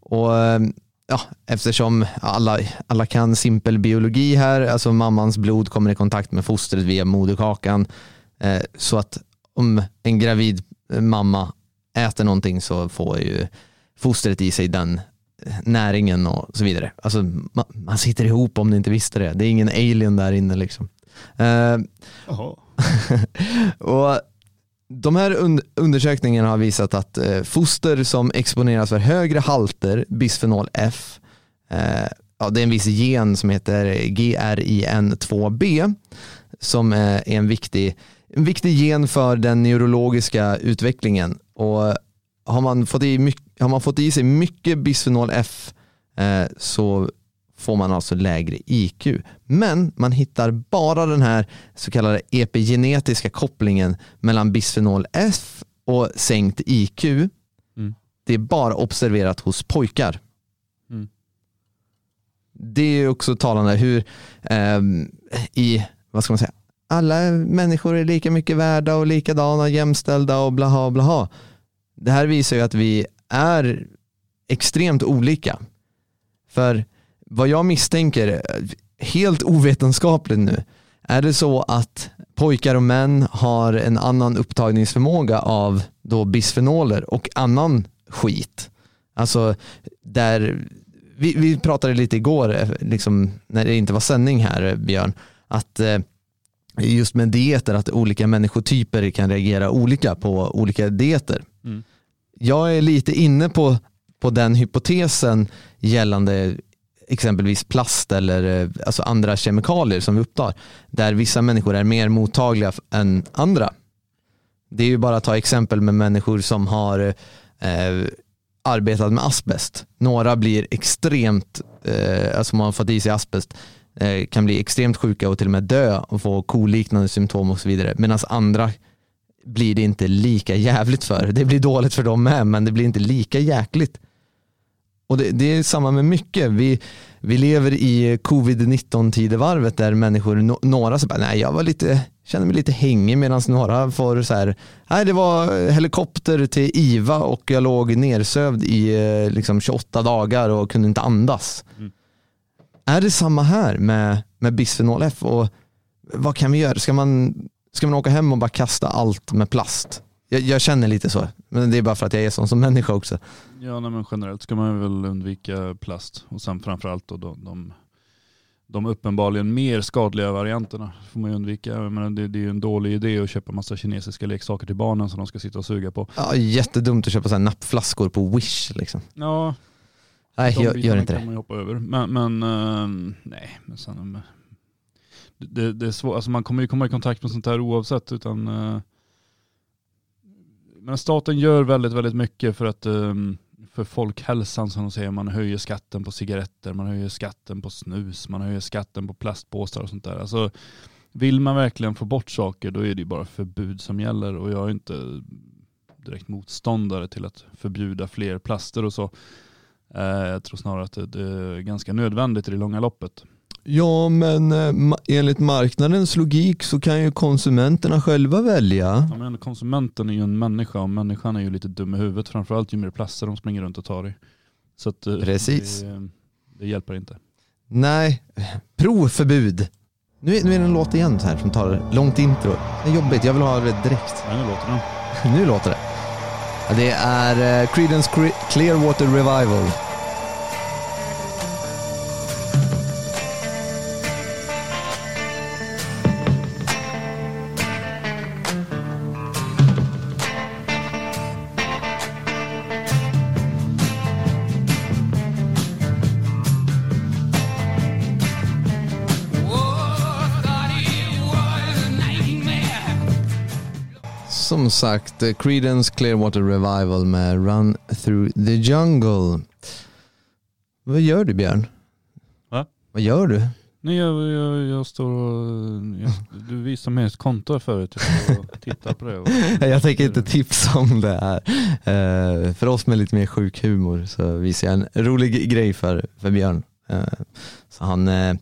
Och eh, ja, eftersom alla, alla kan simpel biologi här, alltså mammans blod kommer i kontakt med fostret via moderkakan, eh, så att om en gravid mamma äter någonting så får ju fostret i sig den eh, näringen och så vidare. Alltså, man, man sitter ihop om ni inte visste det. Det är ingen alien där inne liksom. Eh, och de här und- undersökningarna har visat att eh, foster som exponeras för högre halter bisfenol F, eh, ja, det är en viss gen som heter GRIN2B som eh, är en viktig, en viktig gen för den neurologiska utvecklingen. Och har man fått i, mycket, har man fått i sig mycket bisfenol F eh, så får man alltså lägre IQ. Men man hittar bara den här så kallade epigenetiska kopplingen mellan bisfenol F och sänkt IQ. Mm. Det är bara observerat hos pojkar. Mm. Det är också talande hur ehm, i, vad ska man säga, alla människor är lika mycket värda och likadana, jämställda och blaha blaha. Det här visar ju att vi är extremt olika. För vad jag misstänker, helt ovetenskapligt nu, är det så att pojkar och män har en annan upptagningsförmåga av då bisfenoler och annan skit? Alltså där, vi, vi pratade lite igår, eh, liksom, när det inte var sändning här eh, Björn, att eh, just med dieter, att olika människotyper kan reagera olika på olika dieter. Mm. Jag är lite inne på, på den hypotesen gällande exempelvis plast eller eh, alltså andra kemikalier som vi upptar, där vissa människor är mer mottagliga än andra. Det är ju bara att ta exempel med människor som har eh, arbetat med asbest. Några blir extremt, eh, alltså man har fått i sig asbest, eh, kan bli extremt sjuka och till och med dö och få koliknande symptom och så vidare. Medan andra blir det inte lika jävligt för. Det blir dåligt för dem med, men det blir inte lika jäkligt. Och det, det är samma med mycket. Vi, vi lever i covid-19 tidevarvet där människor, no, några så bara, nej jag var lite, kände mig lite hängig medan några får så här, nej det var helikopter till IVA och jag låg nersövd i eh, liksom 28 dagar och kunde inte andas. Mm. Är det samma här med, med bisfenol F och vad kan vi göra? Ska man, ska man åka hem och bara kasta allt med plast? Jag, jag känner lite så, men det är bara för att jag är sån som människa också. Ja nej, men generellt ska man väl undvika plast och sen framförallt då de, de, de uppenbarligen mer skadliga varianterna får man ju undvika. Jag menar, det, det är ju en dålig idé att köpa massa kinesiska leksaker till barnen som de ska sitta och suga på. Ja, jättedumt att köpa så här nappflaskor på Wish. Liksom. Ja, Nej, de gör, inte kan det. man ju hoppa över. Men, men ehm, nej, men sen, um, det, det är svårt, alltså man kommer ju komma i kontakt med sånt här oavsett. Utan, eh, men staten gör väldigt, väldigt mycket för att ehm, för folkhälsan som de säger. Man höjer skatten på cigaretter, man höjer skatten på snus, man höjer skatten på plastpåsar och sånt där. Alltså, vill man verkligen få bort saker då är det ju bara förbud som gäller och jag är inte direkt motståndare till att förbjuda fler plaster och så. Eh, jag tror snarare att det, det är ganska nödvändigt i det långa loppet. Ja, men eh, enligt marknadens logik så kan ju konsumenterna själva välja. Ja, men konsumenten är ju en människa och människan är ju lite dum i huvudet. Framförallt ju mer plaster de springer runt och tar i. Så att, eh, Precis. Det, det hjälper inte. Nej, provförbud. Nu är, nu är det en låt igen här som tar långt intro. Det är jobbigt, jag vill ha det direkt. Ja, nu låter den. Nu låter det. Det är eh, Creedence Cre- Clearwater Revival. Sagt, eh, Creedence Clearwater Revival med Run Through the Jungle. Vad gör du Björn? Va? Vad gör du? Nej, jag, jag, jag står och... Jag, du visade mig ett konto förut. Jag tittar på det. Och, Jag tänker inte tipsa om det här. Eh, för oss med lite mer sjuk humor så visar jag en rolig grej för, för Björn. Eh, så han eh,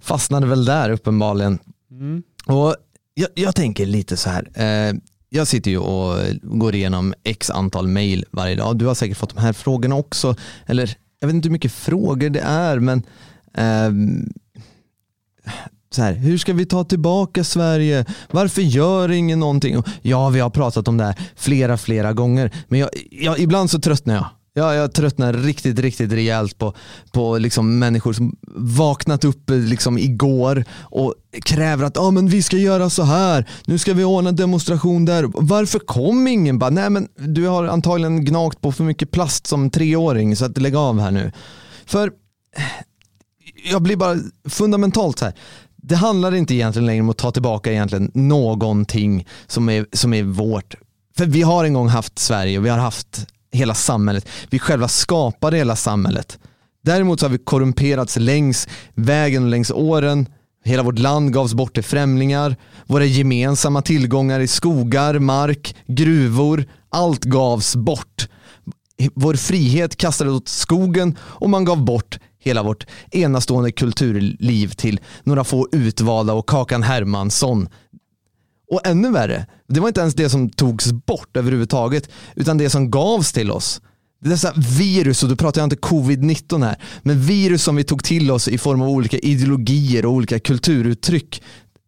fastnade väl där uppenbarligen. mm. Och jag, jag tänker lite så här. Jag sitter ju och går igenom x antal mail varje dag. Du har säkert fått de här frågorna också. Eller jag vet inte hur mycket frågor det är men ehm, så här, hur ska vi ta tillbaka Sverige? Varför gör ingen någonting? Ja, vi har pratat om det här flera, flera gånger. Men jag, jag, ibland så tröttnar jag. Ja, jag tröttnar riktigt, riktigt rejält på, på liksom människor som vaknat upp eh, liksom igår och kräver att ah, men vi ska göra så här. Nu ska vi ordna en demonstration där. Varför kom ingen? Bara, Nej, men du har antagligen gnagt på för mycket plast som treåring så att lägg av här nu. För eh, jag blir bara fundamentalt så här. Det handlar inte egentligen längre om att ta tillbaka egentligen någonting som är, som är vårt. För vi har en gång haft Sverige och vi har haft hela samhället. Vi själva skapade hela samhället. Däremot så har vi korrumperats längs vägen och längs åren. Hela vårt land gavs bort till främlingar. Våra gemensamma tillgångar i skogar, mark, gruvor. Allt gavs bort. Vår frihet kastades åt skogen och man gav bort hela vårt enastående kulturliv till några få utvalda och Kakan Hermansson. Och ännu värre, det var inte ens det som togs bort överhuvudtaget, utan det som gavs till oss. Dessa virus, och då pratar jag inte covid-19 här, men virus som vi tog till oss i form av olika ideologier och olika kulturuttryck.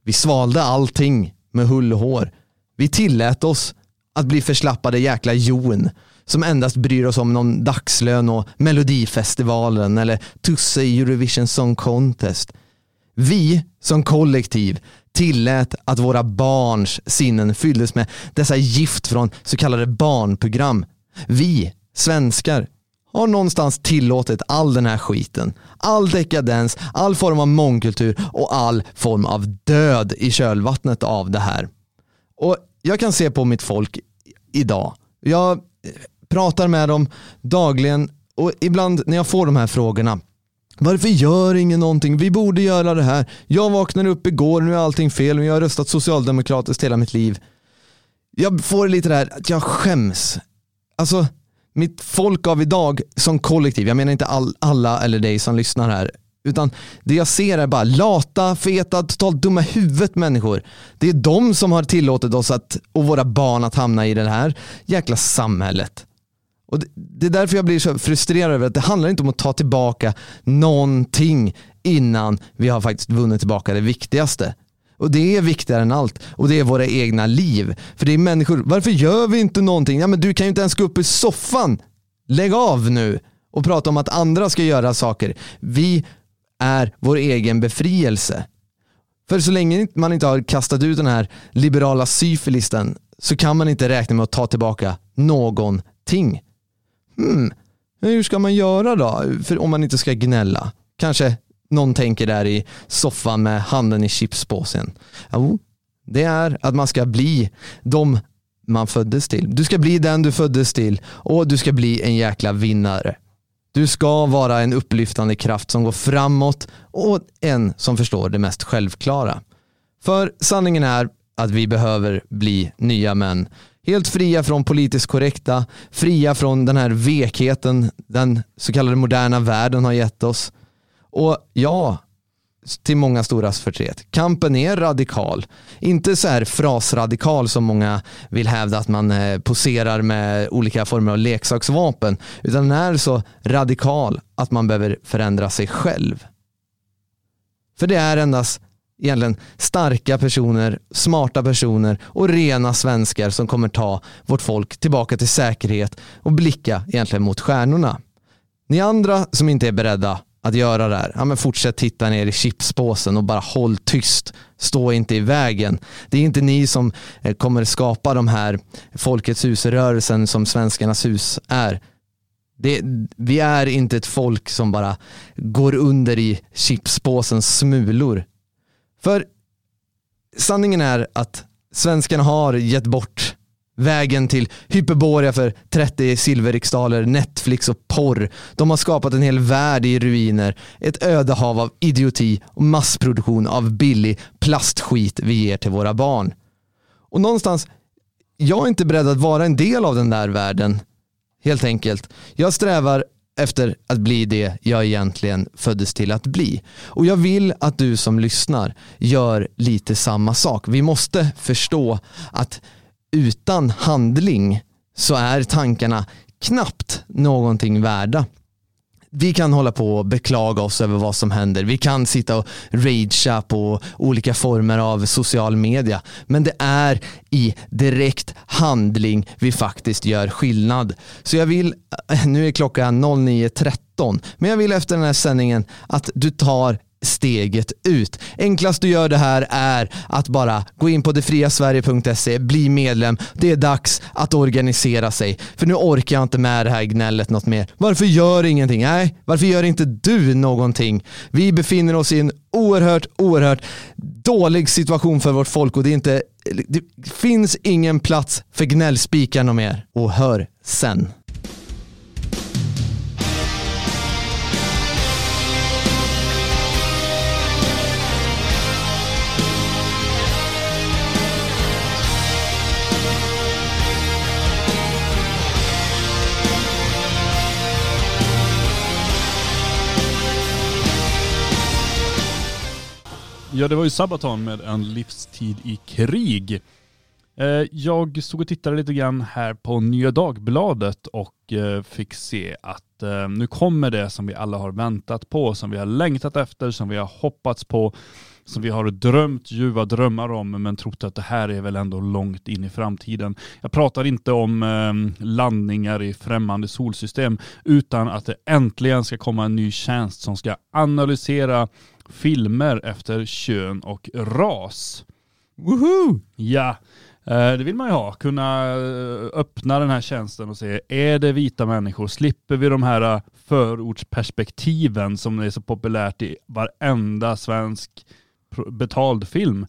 Vi svalde allting med hull och hår. Vi tillät oss att bli förslappade jäkla jon som endast bryr oss om någon dagslön och melodifestivalen eller Tusse i Eurovision Song Contest. Vi som kollektiv tillät att våra barns sinnen fylldes med dessa gift från så kallade barnprogram. Vi, svenskar, har någonstans tillåtit all den här skiten. All dekadens, all form av mångkultur och all form av död i kölvattnet av det här. Och jag kan se på mitt folk idag. Jag pratar med dem dagligen och ibland när jag får de här frågorna varför gör ingen någonting? Vi borde göra det här. Jag vaknade upp igår, nu är allting fel och jag har röstat socialdemokratiskt hela mitt liv. Jag får lite det här att jag skäms. Alltså, mitt folk av idag som kollektiv, jag menar inte all, alla eller dig som lyssnar här, utan det jag ser är bara lata, feta, totalt dumma huvudet människor. Det är de som har tillåtit oss att, och våra barn att hamna i det här jäkla samhället. Och det, är därför jag blir så frustrerad över att det handlar inte om att ta tillbaka någonting innan vi har faktiskt vunnit tillbaka det viktigaste. Och det är viktigare än allt. Och det är våra egna liv. För det är människor, varför gör vi inte någonting? Ja men du kan ju inte ens gå upp i soffan. Lägg av nu och prata om att andra ska göra saker. Vi är vår egen befrielse. För så länge man inte har kastat ut den här liberala syfilisten så kan man inte räkna med att ta tillbaka någonting. Hmm, hur ska man göra då? För om man inte ska gnälla. Kanske någon tänker där i soffan med handen i chipspåsen. Jo, det är att man ska bli de man föddes till. Du ska bli den du föddes till och du ska bli en jäkla vinnare. Du ska vara en upplyftande kraft som går framåt och en som förstår det mest självklara. För sanningen är att vi behöver bli nya män. Helt fria från politiskt korrekta, fria från den här vekheten den så kallade moderna världen har gett oss. Och ja, till många storas förtret. Kampen är radikal. Inte så här frasradikal som många vill hävda att man eh, poserar med olika former av leksaksvapen. Utan den är så radikal att man behöver förändra sig själv. För det är endast egentligen starka personer, smarta personer och rena svenskar som kommer ta vårt folk tillbaka till säkerhet och blicka egentligen mot stjärnorna. Ni andra som inte är beredda att göra det här, ja men fortsätt titta ner i chipspåsen och bara håll tyst. Stå inte i vägen. Det är inte ni som eh, kommer skapa de här Folkets hus-rörelsen som Svenskarnas hus är. Det, vi är inte ett folk som bara går under i chipspåsens smulor. För sanningen är att svenskarna har gett bort vägen till Hyperborea för 30 silverriksdaler, Netflix och porr. De har skapat en hel värld i ruiner. Ett öde hav av idioti och massproduktion av billig plastskit vi ger till våra barn. Och någonstans, jag är inte beredd att vara en del av den där världen. Helt enkelt. Jag strävar efter att bli det jag egentligen föddes till att bli. Och jag vill att du som lyssnar gör lite samma sak. Vi måste förstå att utan handling så är tankarna knappt någonting värda. Vi kan hålla på och beklaga oss över vad som händer. Vi kan sitta och ragea på olika former av social media. Men det är i direkt handling vi faktiskt gör skillnad. Så jag vill, nu är klockan 09.13, men jag vill efter den här sändningen att du tar steget ut. Enklast du gör det här är att bara gå in på detfriasverige.se, bli medlem. Det är dags att organisera sig. För nu orkar jag inte med det här gnället något mer. Varför gör ingenting? Nej, varför gör inte du någonting? Vi befinner oss i en oerhört, oerhört dålig situation för vårt folk och det är inte det finns ingen plats för gnällspikarna mer. Och hör sen. Ja, det var ju Sabaton med en livstid i krig. Eh, jag stod och tittade lite grann här på Nya Dagbladet och eh, fick se att eh, nu kommer det som vi alla har väntat på, som vi har längtat efter, som vi har hoppats på, som vi har drömt ljuva drömmar om, men trott att det här är väl ändå långt in i framtiden. Jag pratar inte om ehm, landningar i främmande solsystem, utan att det äntligen ska komma en ny tjänst som ska analysera filmer efter kön och ras. Woohoo! Ja, eh, det vill man ju ha. Kunna eh, öppna den här tjänsten och se, är det vita människor? Slipper vi de här eh, förortsperspektiven som är så populärt i varenda svensk betald film?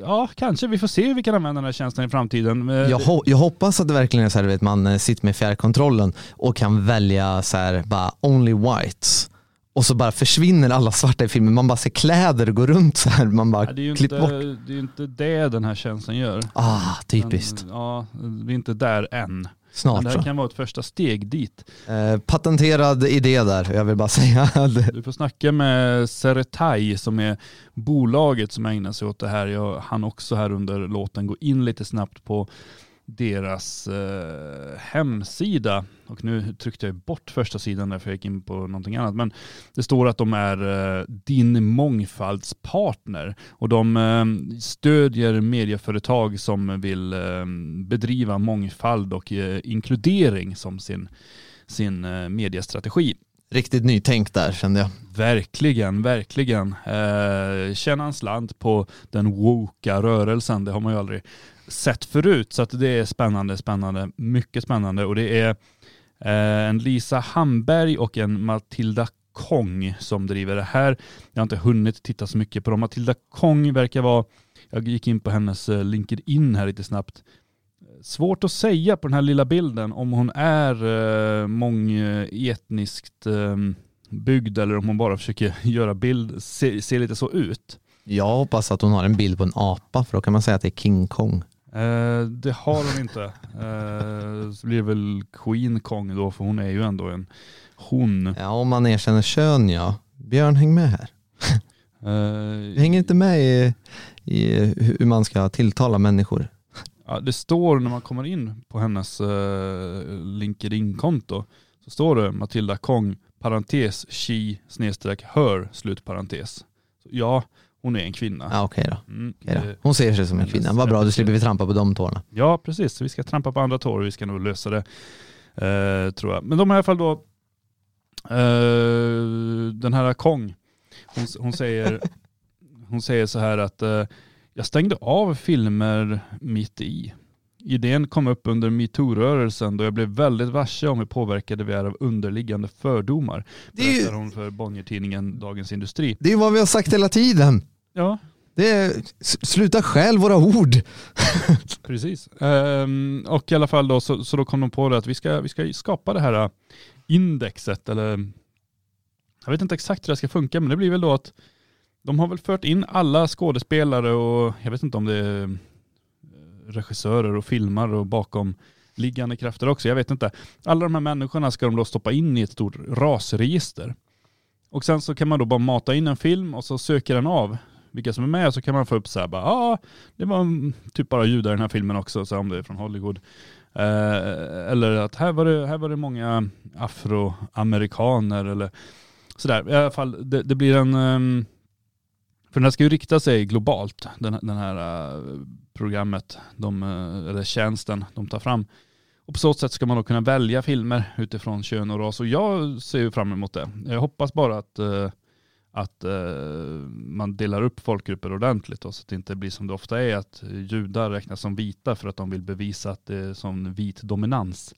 Ja, kanske. Vi får se hur vi kan använda den här tjänsten i framtiden. Jag, ho- jag hoppas att det verkligen är så här, vet, man sitter med fjärrkontrollen och kan välja så här, bara only whites. Och så bara försvinner alla svarta i filmen. Man bara ser kläder gå runt så här. Man bara Ja, det är ju inte, bort. det är ju inte det den här tjänsten gör. Ah, typiskt. Men, ja, vi är inte där än. Men Snart det så. här kan vara ett första steg dit. Eh, patenterad idé där. Jag vill bara säga Du får snacka med Seretai som är bolaget som ägnar sig åt det här. Jag hann också här under låten gå in lite snabbt på deras eh, hemsida. Och nu tryckte jag bort första sidan därför jag gick in på någonting annat. Men det står att de är eh, din mångfaldspartner. Och de eh, stödjer medieföretag som vill eh, bedriva mångfald och eh, inkludering som sin, sin eh, mediestrategi riktigt nytänk där kände jag. Verkligen, verkligen. Eh, tjäna en slant på den woka rörelsen, det har man ju aldrig sett förut. Så att det är spännande, spännande, mycket spännande. Och det är eh, en Lisa Hamberg och en Matilda Kong som driver det här. Jag har inte hunnit titta så mycket på dem. Matilda Kong verkar vara, jag gick in på hennes eh, LinkedIn här lite snabbt. Svårt att säga på den här lilla bilden om hon är eh, mångetniskt eh, byggd eller om hon bara försöker göra bild, se, se lite så ut. Jag hoppas att hon har en bild på en apa för då kan man säga att det är King Kong. Eh, det har hon inte. Eh, så blir det väl Queen Kong då, för hon är ju ändå en hon. Ja, om man erkänner kön ja. Björn, häng med här. Eh, Du hänger inte med i, i hur man ska tilltala människor. Ja, det står när man kommer in på hennes uh, LinkedIn-konto så står det Matilda Kong, parentes, she, snedstreck, her, slutparentes. Så ja, hon är en kvinna. Ja, okej då. Mm, Okej då. det- Hon ser sig som en kvinna. Vad bra, då slipper vi trampa på de tårna. ja, precis. Vi ska trampa på andra tår och vi ska nog lösa det, eh, tror jag. Men de har i alla fall då, eh, den här Kong, hon, hon, säger, hon säger så här att eh, jag stängde av filmer mitt i. Idén kom upp under metoo-rörelsen då jag blev väldigt varse om hur påverkade vi är av underliggande fördomar. Det är ju- hon för Bonnier-tidningen Dagens Industri. Det är ju vad vi har sagt hela tiden. Ja, Det är, sluta stjäl våra ord. Precis. Ehm, och i alla fall då, så, så då kom de på det att vi ska, vi ska skapa det här äh, indexet, eller jag vet inte exakt hur det ska funka, men det blir väl då att de har väl fört in alla skådespelare och jag vet inte om det är eh, regissörer och filmare och bakom liggande krafter också, jag vet inte. Alla de här människorna ska de då stoppa in i ett stort rasregister. Och sen så kan man då bara mata in en film och så söker den av vilka som är med så kan man få upp så här bara, ah, det var typ bara judar i den här filmen också, så om det är från Hollywood. Eh, eller att här var, det, här var det många afroamerikaner eller sådär. I alla fall, det, det blir en, ehm, för den här ska ju rikta sig globalt, den, den här äh, programmet, de, äh, eller tjänsten de tar fram. Och på så sätt ska man då kunna välja filmer utifrån kön och ras. Och jag ser ju fram emot det. Jag hoppas bara att äh, att man delar upp folkgrupper ordentligt då, så att det inte blir som det ofta är att judar räknas som vita för att de vill bevisa att det är som vit dominans.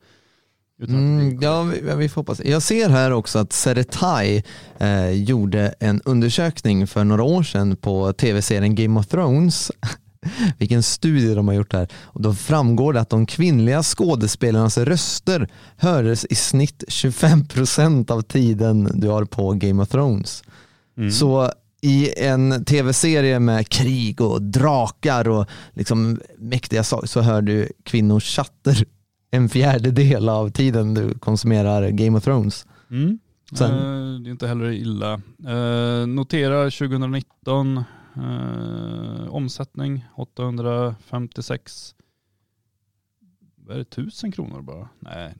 Mm, ja, vi, vi får hoppas. Jag ser här också att Seretai eh, gjorde en undersökning för några år sedan på tv-serien Game of Thrones. Vilken studie de har gjort här. Och då framgår det att de kvinnliga skådespelarnas röster hördes i snitt 25% av tiden du har på Game of Thrones. Mm. Så i en tv-serie med krig och drakar och liksom mäktiga saker så hör du kvinnors chatter en fjärdedel av tiden du konsumerar Game of Thrones. Mm. Sen- Eh, det är inte heller illa. Eh, noterar 2019 eh, omsättning 856. Vad är det, tusen kronor bara? Nej,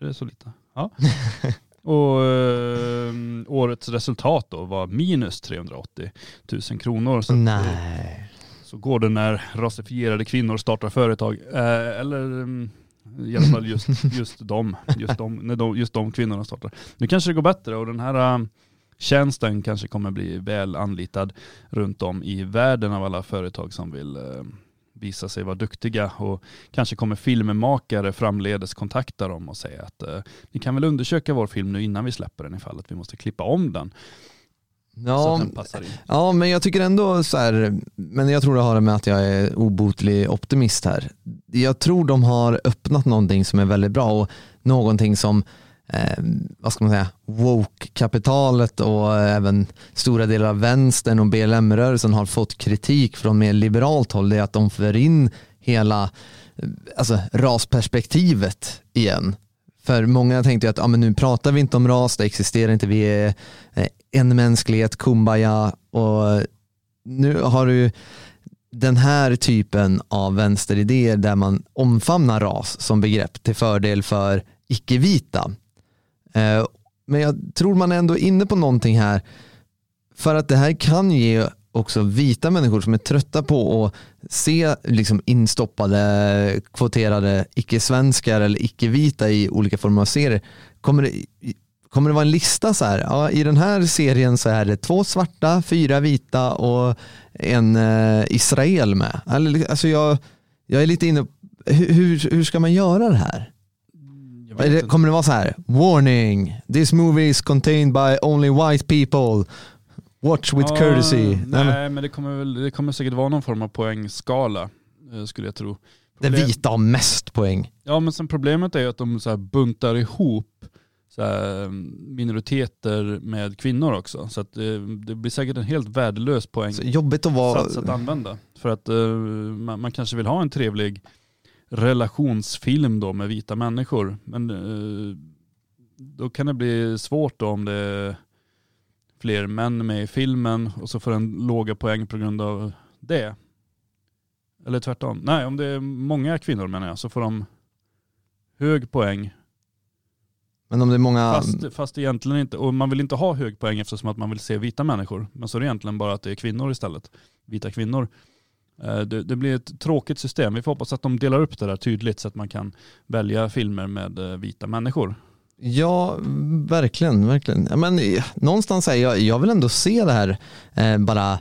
är det så lite? Ja. Och eh, årets resultat då var minus 380 000 kronor. Så, Nej. så går det när rasifierade kvinnor startar företag. Eh, eller mm, i alla fall just, just, de, just, de, när de, just de kvinnorna startar. Nu kanske det går bättre och den här äh, tjänsten kanske kommer bli väl anlitad runt om i världen av alla företag som vill äh, visa sig vara duktiga och kanske kommer filmmakare framledes kontakta dem och säga att eh, ni kan väl undersöka vår film nu innan vi släpper den ifall att vi måste klippa om den. Ja, ja, men jag tycker ändå så här, men jag tror det har med att jag är obotlig optimist här. Jag tror de har öppnat någonting som är väldigt bra och någonting som eh, vad ska man säga, woke-kapitalet och även stora delar av vänstern och BLM-rörelsen har fått kritik från mer liberalt håll. Det är att de för in hela eh, alltså, rasperspektivet igen. För många tänkte ju att ah, men nu pratar vi inte om ras, det existerar inte, vi är eh, en mänsklighet, kumbaya. Och nu har du den här typen av vänsteridéer där man omfamnar ras som begrepp till fördel för icke-vita. Eh, men jag tror man är ändå inne på någonting här. För att det här kan ge också vita människor som är trötta på att se liksom instoppade, kvoterade icke-svenskar eller icke-vita i olika former av serier. Kommer det, kommer det vara en lista så här? Ja, I den här serien så är det två svarta, fyra vita och en eh, Israel med. Alltså jag, jag är lite inne hur, hur, hur ska man göra det här? Kommer det vara så här? Warning, this movie is contained by only white people. Watch with Ja, courtesy. Nej, Nej, men, det kommer, väl, det kommer säkert vara någon form av poängskala eh, skulle jag tro. den Problem- vita har mest poäng. Ja men sen problemet är ju att de så buntar ihop så här, minoriteter med kvinnor också. Så att eh, det blir säkert en helt värdelös poäng Så jobbigt att vara... sats att använda. För att eh, man, man kanske vill ha en trevlig relationsfilm då med vita människor. Men eh, då kan det bli svårt då om det är fler män med i filmen och så får den låga poäng på grund av det. Eller tvärtom. Nej, om det är många kvinnor menar jag så får de hög poäng. Men om det är många... Fast, fast egentligen inte, och man vill inte ha hög poäng eftersom att man vill se vita människor. Men så är det egentligen bara att det är kvinnor istället. Vita kvinnor. Eh, Det, det blir ett tråkigt system. Vi får hoppas att de delar upp det där tydligt så att man kan välja filmer med eh, vita människor. Ja, verkligen, verkligen. Men, eh, någonstans är jag, jag vill ändå se det här eh, bara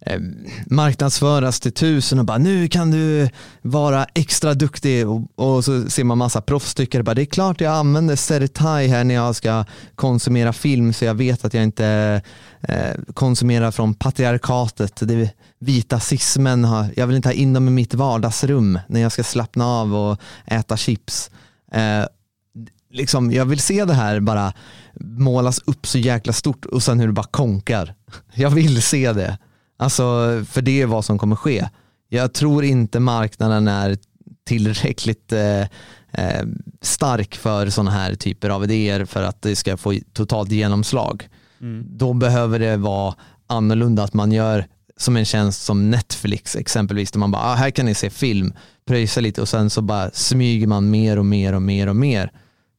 eh, marknadsföras till tusen och bara nu kan du vara extra duktig och, och så ser man massa proffstyckare bara det är klart jag använder Seritai här när jag ska konsumera film så jag vet att jag inte eh, konsumerar från patriarkatet. Det vita cismen, har, jag vill inte ha in dem i mitt vardagsrum när jag ska slappna av och äta chips. Eh, liksom, jag vill se det här bara målas upp så jäkla stort och sen hur det bara konkar. Jag vill se det. Alltså, för det är vad som kommer ske. Jag tror inte marknaden är tillräckligt eh, eh, stark för sådana här typer av idéer för att det ska få totalt genomslag. Då behöver det vara annorlunda att man gör som en tjänst som Netflix exempelvis, där man bara, ah, här kan ni se film, pröjsa lite och sen så bara smyger man mer och mer och mer och mer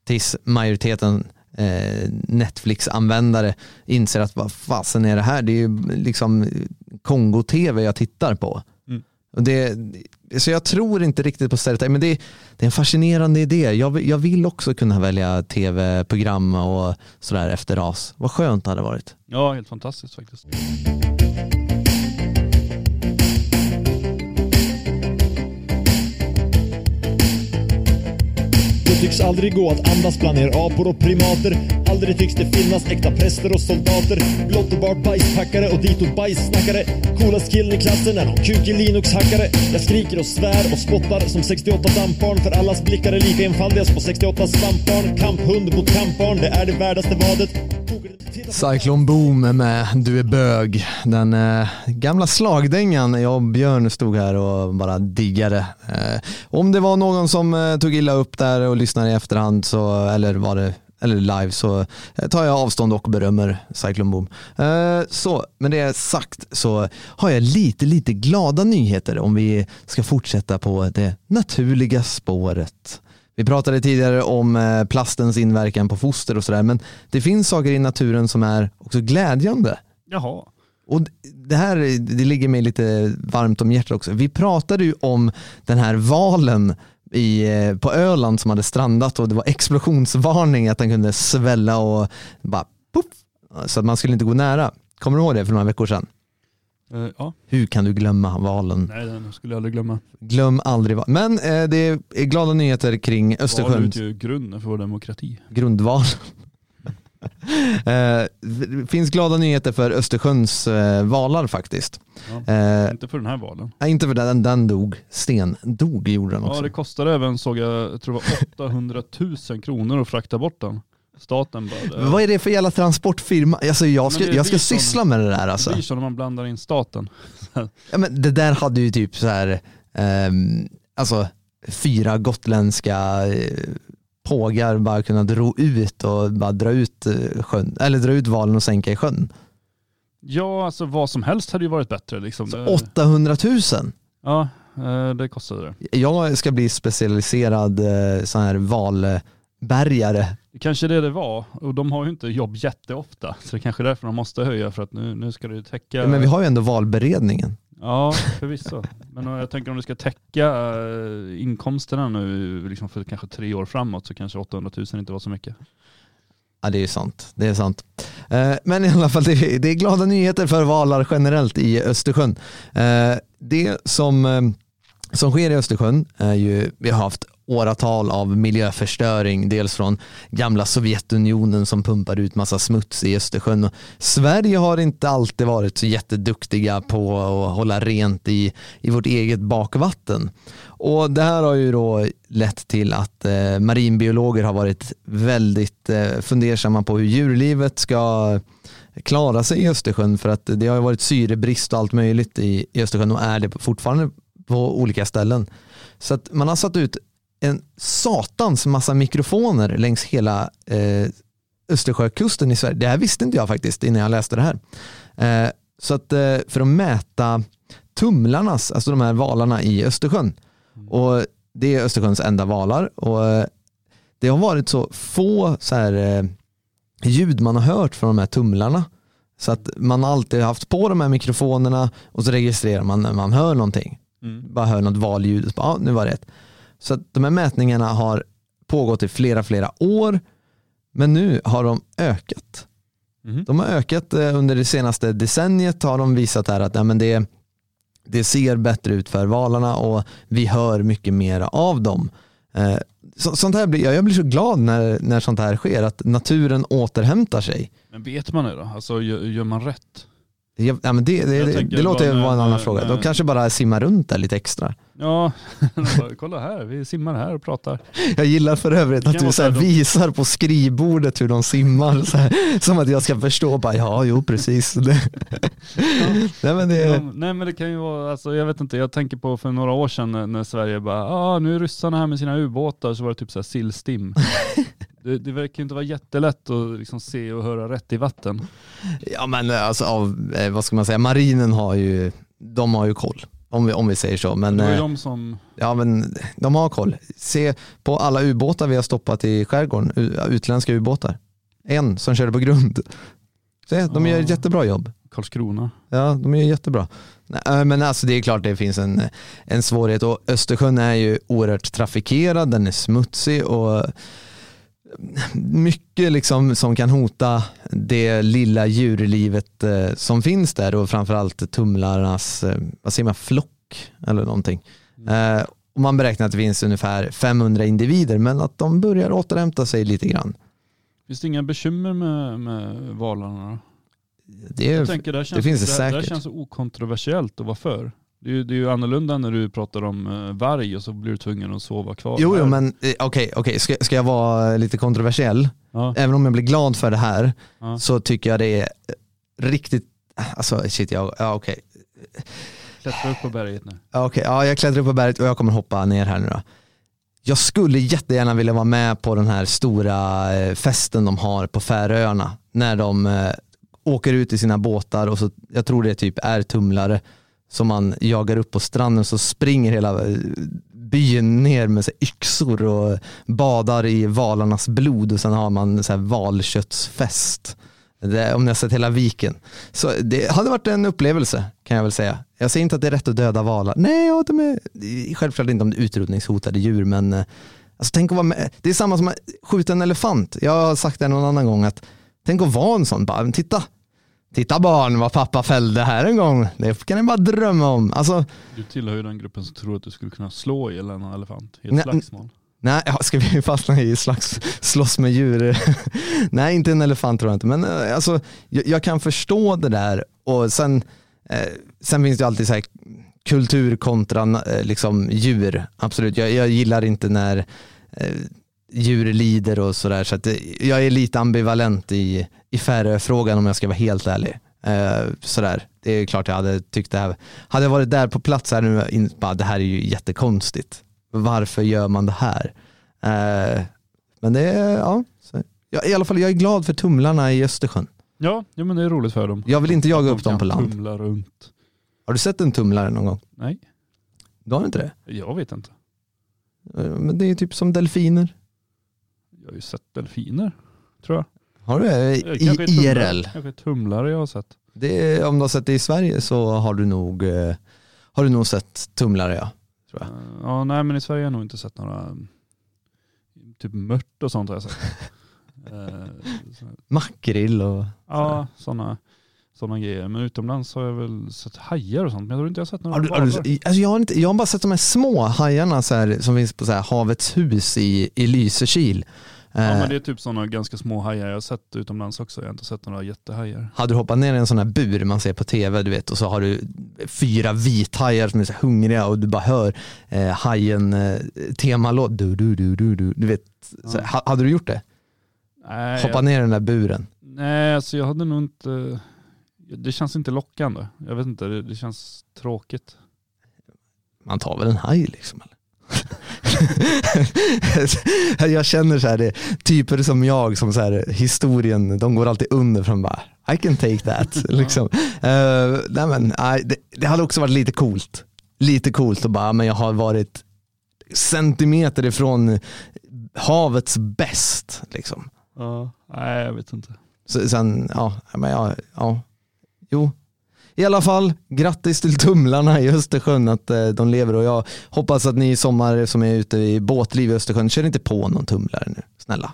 tills majoriteten eh, Netflix-användare inser att vad fasen är det här? Det är ju liksom Kongo-tv jag tittar på. Mm. Och det, så jag tror inte riktigt på stereotyp, men det, det är en fascinerande idé. Jag, vill- jag vill också kunna välja tv-program och sådär efter ras. Vad skönt det hade varit. Ja, helt fantastiskt faktiskt. Tycks aldrig gå att andas bland er apor och primater. Aldrig tycks det finnas äkta präster och soldater. Blott och bart bajspackare och ditåt bajssnackare Coolast killen i klassen är någon kukig Linux-hackare. Jag skriker och svär och spottar som 68 dampbarn För allas blickar är lika enfaldiga som på 68 svampbarn. Kamphund mot kampbarn, det är det värdaste vadet. Cyclone Boom är med Du är bög. Den eh, gamla slagdängan. Jag och Björn stod här och bara diggade. Eh, om det var någon som eh, tog illa upp där och lyssnade i efterhand så, eller var det eller live så eh, tar jag avstånd och berömmer Cyclone Boom. Eh, så med det sagt så har jag lite, lite glada nyheter om vi ska fortsätta på det naturliga spåret. Vi pratade tidigare om eh, plastens inverkan på foster och sådär, men det finns saker i naturen som är också glädjande. Jaha. Och det här det ligger mig lite varmt om hjärtat också. Vi pratade ju om den här valen i, eh, på Öland som hade strandat och det var explosionsvarning att den kunde svälla och bara puff, så att man skulle inte gå nära. Kommer du ihåg det för några veckor sedan? Eh, ja, Hur kan du glömma valen? nej den skulle jag aldrig glömma. Glöm aldrig val. Men eh, det är glada nyheter kring Val Östersjön. utgör ju grunden för vår demokrati. grundval. Eh, det finns glada nyheter för Östersjöns eh, valar faktiskt. Ja. Eh, Inte för den här valen. nej, inte för den, den dog. Sten dog gjorde den Ja också. det kostade även, såg jag, jag tror det var 800 000 kronor att frakta bort den. Staten bara, Vad är det för jävla transportfirma? Alltså, jag ska, det jag ska syssla med det där det alltså. blir så när man blandar in staten. Ja, men det där hade ju typ så här, ehm, alltså fyra gotländska eh, pågar bara kunnat ro ut och bara dra ut eh, sjön, eller dra ut valen och sänka i sjön. Ja alltså vad som helst hade ju varit bättre liksom. Det, 800 000! ja, eh, det kostade det. Jag ska bli specialiserad eh, sån här valbärgare. Kanske det det var. Och de har ju inte jobb jätteofta. Så det är kanske är därför de måste höja för att nu, nu ska det ju täcka. Men vi har ju ändå valberedningen. Ja, förvisso. Men jag tänker om det ska täcka eh, inkomsterna nu liksom för kanske tre år framåt så kanske 800 000 inte var så mycket. Ja det är sant. Det är sant. Eh, Men i alla fall, det är, det glada nyheter för valar generellt i Östersjön. Eh, Det som, eh, som sker i Östersjön är ju, vi har haft åratal av miljöförstöring, dels från gamla Sovjetunionen som pumpar ut massa smuts i Östersjön. Och Sverige har inte alltid varit så jätteduktiga på att hålla rent i, i vårt eget bakvatten. Och det här har ju då lett till att eh, marinbiologer har varit väldigt eh, fundersamma på hur djurlivet ska klara sig i Östersjön för att det har ju varit syrebrist och allt möjligt i, i Östersjön och är det fortfarande på olika ställen. Så att man har satt ut en satans massa mikrofoner längs hela eh, Östersjökusten i Sverige. Det här visste inte jag faktiskt innan jag läste det här. Eh, så att eh, för att mäta tumlarnas, alltså de här valarna i Östersjön. Och det är Östersjöns enda valar och eh, det har varit så få så här, eh, ljud man har hört från de här tumlarna. Så att man har alltid haft på de här mikrofonerna och så registrerar man när man hör någonting. Mm. Bara hör något valljud och så bara, ja, nu var det rätt. Så de här mätningarna har pågått i flera, flera år. Men nu har de ökat. Mhm. De har ökat eh, under det senaste decenniet har de visat här att ja, men det, det ser bättre ut för valarna och vi hör mycket mer av dem. Eh, så, sånt här blir, jag jag blir så glad när, när sånt här sker, att naturen återhämtar sig. Men vet man det då? Alltså gör, gör man rätt? Ja, men det, det, det, det låter vara en annan när- fråga. De kanske bara simmar runt där lite extra. Ja, kolla här, vi simmar här och pratar. Jag gillar för övrigt att du så här så här, de- visar på skrivbordet hur de simmar. Så här, som att jag ska förstå. Bara, ja, jo precis. Det. Nej, men det, Ja, nej men det kan ju vara, alltså, jag vet inte, jag tänker på för några år sedan när, när Sverige bara, ah, nu är ryssarna här med sina ubåtar, så var det typ såhär sillstim. det, det verkar ju inte vara jättelätt att liksom se och höra rätt i vatten. ja, men alltså, av, eh, vad ska man säga, marinen har ju, de har ju koll. Om vi, om vi säger så. Men, Det ju eh, de som, ja, men de har koll. Se på alla ubåtar vi har stoppat i skärgården, utländska ubåtar. En som körde på grund. Se, de gör ett jättebra jobb. Karlskrona. Ja, de är jättebra. Men alltså det är klart det finns en, en svårighet och Östersjön är ju oerhört trafikerad, den är smutsig och mycket liksom som kan hota det lilla djurlivet eh, som finns där och framförallt tumlarnas, eh, vad säger man, flock eller någonting. Eh, och man beräknar att det finns ungefär 500 individer men att de börjar återhämta sig lite grann. Finns det inga bekymmer med, med valarna? Det är, tänker, det, känns, finns det det, här- det säkert. känns så okontroversiellt att vara för. Det är, ju, det är ju annorlunda när du pratar om eh, varg och så blir du tvungen att sova kvar. jo, jo men eh, okej, okej. Ska, ska jag vara lite kontroversiell? Ja, även om jag blir glad för det här ja. så tycker jag det är riktigt, alltså shit, jag, ja, okej. Klättra upp på berget nu. Okej, ja, jag klättrar upp på berget och jag kommer hoppa ner här nu då. Jag skulle jättegärna vilja vara med på den här stora eh, festen de har på Färöarna när de åker ut i sina båtar och så, jag tror det typ är tumlare som man jagar upp på stranden så springer hela eh, byn ner med så yxor och badar i valarnas blod och sen har man så här valköttsfest. Det, om ni har sett hela viken. Så det hade varit en upplevelse kan jag väl säga. Jag säger inte att det är rätt att döda valar. Nej, ja, de är självklart inte om det är utrotningshotade djur men eh, alltså, tänk att vara med. det är samma som att skjuta en elefant. Jag har sagt det någon annan gång att tänk att vara en sån. Bara, titta, titta barn vad pappa fällde här en gång. Det kan ni bara drömma om. Alltså, Du tillhör ju den gruppen som tror att du skulle kunna slå ihjäl en elefant i ett Nej, slagsmål. Nej, ska vi fastna i slags slåss med djur? Nej, inte en elefant tror jag inte. Men eh, alltså, jag, jag kan förstå det där och sen, eh, sen finns det alltid så här kultur kontra eh, liksom, djur. Absolut, jag, jag gillar inte när eh, djur lider och sådär. Så jag är lite ambivalent i, i Färöfrågan om jag ska vara helt ärlig. Eh, sådär. Det är klart jag hade tyckt det här, hade jag varit där på plats här nu, bara, det här är ju jättekonstigt varför gör man det här? Eh, men det är, ja, så, ja, i alla fall jag är glad för tumlarna i Östersjön. Ja, ja, men det är roligt för dem. Jag vill inte jaga upp dem på land. tumla runt. Har du sett en tumlare någon gång? Nej, Du har inte det? jag vet inte. Eh, Men det är typ som delfiner. Har ju sett delfiner, tror jag. Har du det? I kanske tumlare- IRL? Kanske tumlare jag har sett. Det om du har sett det i Sverige så har du nog, eh, har du nog sett tumlare ja. Tror jag. Eh, Ja, nej men i Sverige har jag nog inte sett några, typ mört och sånt har jag sett. Eh, så- Makrill och Ja, sådana sådana grejer. Men utomlands har jag väl sett hajar och sånt. Men jag tror inte jag har sett några Har du, har du, alltså jag, har inte, jag har bara sett de här små hajarna så här, som finns på så här, Havets hus i, i Lysekil. Ja Eh, men det är typ sådana ganska små hajar jag har sett utomlands också. Jag har inte sett några jättehajar. Hade du hoppat ner i en sån här bur man ser på tv du vet och så har du fyra vithajar som är så hungriga och du bara hör eh, hajen eh, temalåt. Du, du, du, du, du. du vet, så, ha, hade du gjort det? Nej, Hoppa jag, ner i den där buren. nej alltså jag hade nog inte... Det känns inte lockande. Jag vet inte, det, det känns tråkigt. Man tar väl en haj liksom. Jag känner så här, det typer som jag som så här, historien, de går alltid under från bara I can take that. liksom. Eh, nej men, nej, det, det hade också varit lite coolt. Lite coolt att bara, men jag har varit centimeter ifrån havets bäst. Liksom. Ja. Nej jag vet inte. Så, sen, ja, men ja, ja, jo. I alla fall, grattis till tumlarna i Östersjön att eh, de lever och jag hoppas att ni i sommar som är ute i båtliv i Östersjön, kör inte på någon tumlare nu, snälla.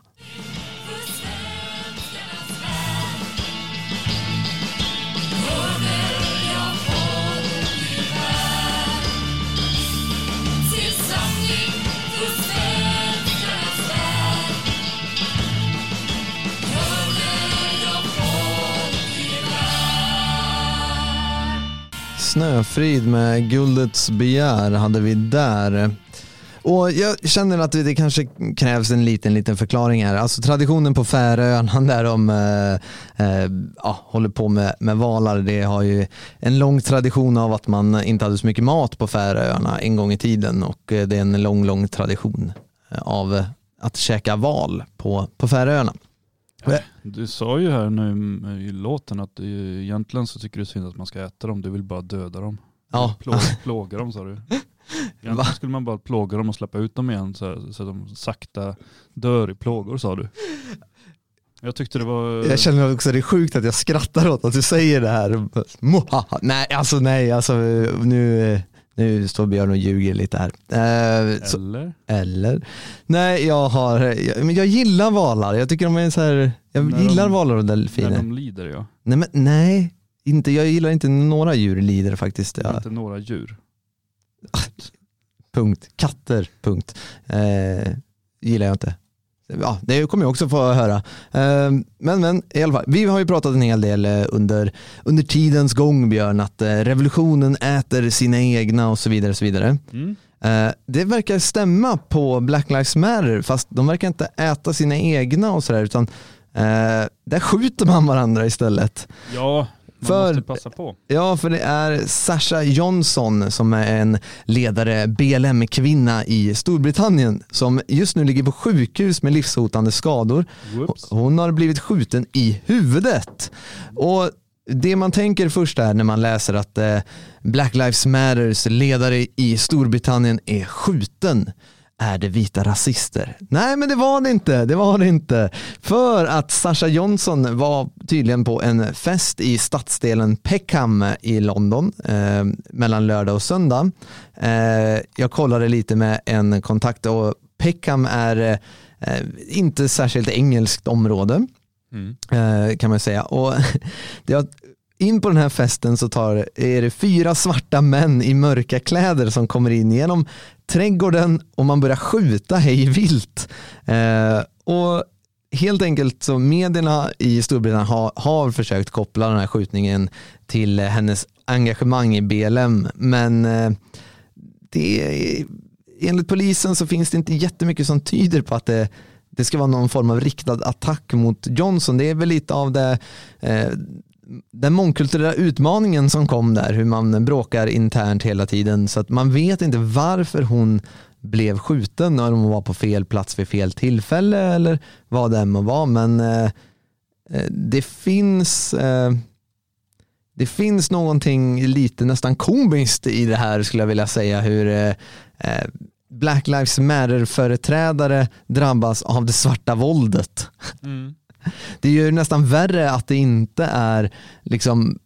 Snöfrid med Guldets begär hade vi där. Och jag känner att det kanske krävs en liten, liten förklaring här. Alltså traditionen på Färöarna där de eh, eh, ja, håller på med, med valar, det har ju en lång tradition av att man inte hade så mycket mat på Färöarna en gång i tiden och eh, det är en lång, lång tradition eh, av att käka val på, på Färöarna. Du sa ju här nu i låten att egentligen så tycker du synd att man ska äta dem. Du vill bara döda dem. Ja, Plåga, plåga dem sa du. Egentligen skulle man bara plåga dem och släppa ut dem igen så, här, så att de sakta dör i plågor sa du. Jag tyckte det var... Jag känner också att det är sjukt att jag skrattar åt att du säger det här. Nej, alltså nej, alltså nu, nu står Björn och ljuger lite här. Eh, så, Eller? eller? Nej, jag har, jag, men jag gillar valar. Jag tycker de är så här, jag När gillar de- valar och När delfiner. de lider ja. Nej, men nej, inte, jag gillar inte några djur lider faktiskt. Ja, Inte några djur. punkt. Katter, punkt. Eh, gillar jag inte. Ja, det kommer jag också få höra. Eh, men, men i alla fall, vi har ju pratat en hel del eh, under, under tidens gång Björn, att eh, revolutionen äter sina egna och så vidare. Och så vidare. Mm. Eh, det verkar stämma på Black Lives Matter, fast de verkar inte äta sina egna och sådär, utan där skjuter man varandra istället. Ja, man För- måste passa på. Ja, för det är Sasha Johnson som är en ledare BLM-kvinna i Storbritannien som just nu ligger på sjukhus med livshotande skador. Whoops. Hon har blivit skjuten i huvudet. Och det man tänker först är när man läser att eh, Black Lives Matters ledare i Storbritannien är skjuten. Är det vita rasister? Nej men det var det inte, det var det inte. För att Sasha Johnson var tydligen på en fest i stadsdelen Peckham i London eh, mellan lördag och söndag. Eh, jag kollade lite med en kontakt och Peckham är eh, inte särskilt engelskt område Mm. eh, kan man säga. Och har, in på den här festen så tar, är det fyra svarta män i mörka kläder som kommer in genom trädgården och man börjar skjuta hej vilt. Eh, och helt enkelt så medierna i Storbritannien har, har försökt koppla den här skjutningen till hennes engagemang i BLM men eh, det är, enligt polisen så finns det inte jättemycket som tyder på att det, det ska vara någon form av riktad attack mot Johnson. Det är väl lite av det, eh, den mångkulturella utmaningen som kom där, hur man bråkar internt hela tiden så att man vet inte varför hon blev skjuten när hon var på fel plats vid fel tillfälle eller vad det än må vara men eh, eh det finns eh, det finns någonting lite nästan komiskt i det här skulle jag vilja säga hur eh, eh Black Lives Matter-företrädare drabbas av det svarta våldet. Mm. Det är ju nästan värre att det inte är liksom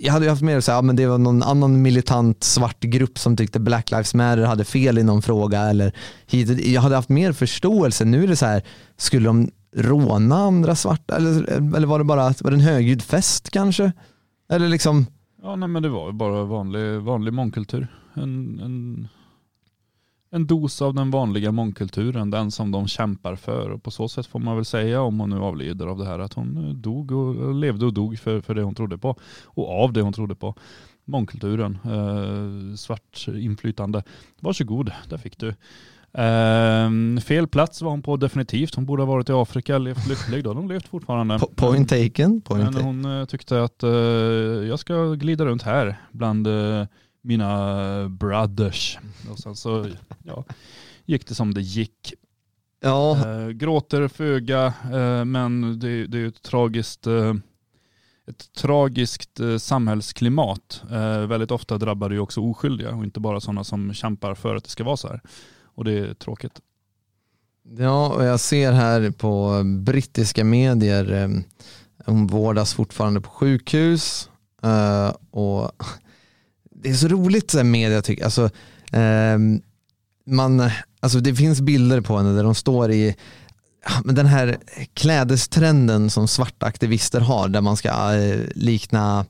jag hade ju haft mer att säga, ja, men det var någon annan militant svart grupp som tyckte Black Lives Matter hade fel i någon fråga eller hit. Jag hade haft mer förståelse. Nu är det så här, skulle de råna andra svarta eller, eller var det bara var det en högljudd fest kanske? Eller liksom, Ja, nej, men det var ju bara vanlig, vanlig mångkultur. En, en, en dos av den vanliga mångkulturen, den som de kämpar för. Och på så sätt får man väl säga, om hon nu avlider av det här, att hon eh, dog och levde och dog för, för det hon trodde på. Och av det hon trodde på. Mångkulturen, eh, svart inflytande. Varsågod, där fick du. Eh, fel plats var hon på definitivt. Hon borde ha varit i Afrika, levt lycklig. Då hon levt fortfarande. po- point taken. Point Men hon eh, tyckte att eh, jag ska glida runt här bland eh, mina brothers. Och sen så ja, gick det som det gick. Ja, Eh, gråter föga, eh, men det, det är ett tragiskt, eh, ett tragiskt eh, samhällsklimat. Eh, väldigt ofta drabbar det ju också oskyldiga och inte bara sådana som kämpar för att det ska vara så här. Och det är tråkigt. Ja, och jag ser här på brittiska medier, eh, hon vårdas fortfarande på sjukhus och det är så roligt så här media tycker alltså, eh, man, alltså det finns bilder på henne där de står i men den här klädestrenden som svarta aktivister har där man ska eh, likna,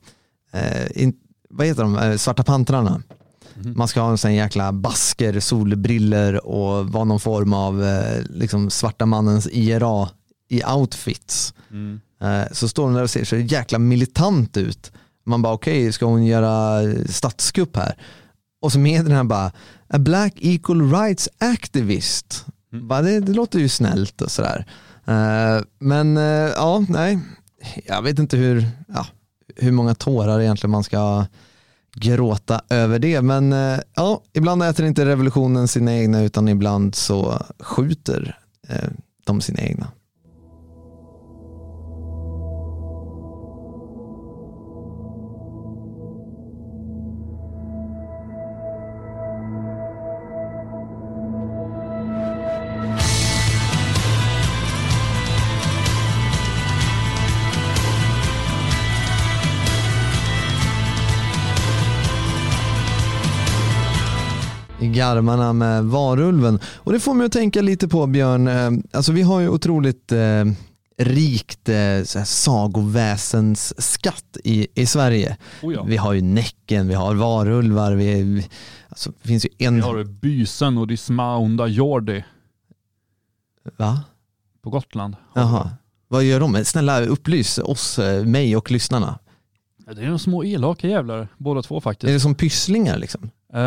eh, in, vad heter de, eh, svarta pantrarna. Man ska ha en sån jäkla basker, solbriller och vara någon form av eh, liksom svarta mannens IRA i outfits. Eh, så står hon där och ser så jäkla militant ut. Man bara okej, ska hon göra statskupp här? Och så medierna bara, a black equal rights activist. Bara, det, det låter ju snällt och sådär. Eh, men eh, ja, nej, jag vet inte hur, ja, hur många tårar egentligen man ska gråta över det. Men eh, ja, ibland äter inte revolutionen sina egna utan ibland så skjuter eh, de sina egna. Garmarna med varulven. Och det får mig att tänka lite på Björn, eh, alltså vi har ju otroligt eh, rikt eh, sagoväsens skatt i, i Sverige. Oh ja. Vi har ju Näcken, vi har varulvar, vi, vi, alltså, det finns ju en... Vi har Bysen och Dismaunda Jordi Va? på Gotland. Jaha. Vad gör de? Snälla upplys oss, eh, mig och lyssnarna. Det är de små elaka jävlar, båda två Är faktiskt. det som pysslingar liksom? Eh,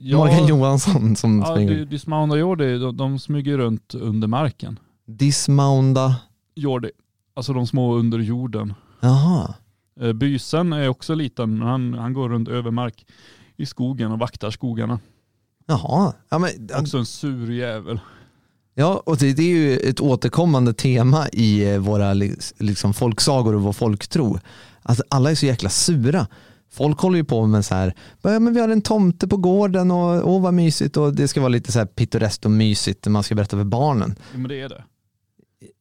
ja, Morgan Johansson som ja, springer. Di- Dismaunda Jordi, de, de smyger runt under marken. Dismounda. Jordi, alltså de små under jorden. Jaha. Eh, Bysen är också liten, men han, han går runt över mark i skogen och vaktar skogarna. Jaha. Ja, men, Också en sur jävel. Ja, och det, det är ju ett återkommande tema i eh, våra li- liksom, folksagor och vår folktro. Att alla är så jäkla sura. Folk håller ju på med så här, ja, men vi har en tomte på gården och åh vad mysigt och det ska vara lite så här pittoreskt och mysigt när man ska berätta för barnen. Ja, men det är det.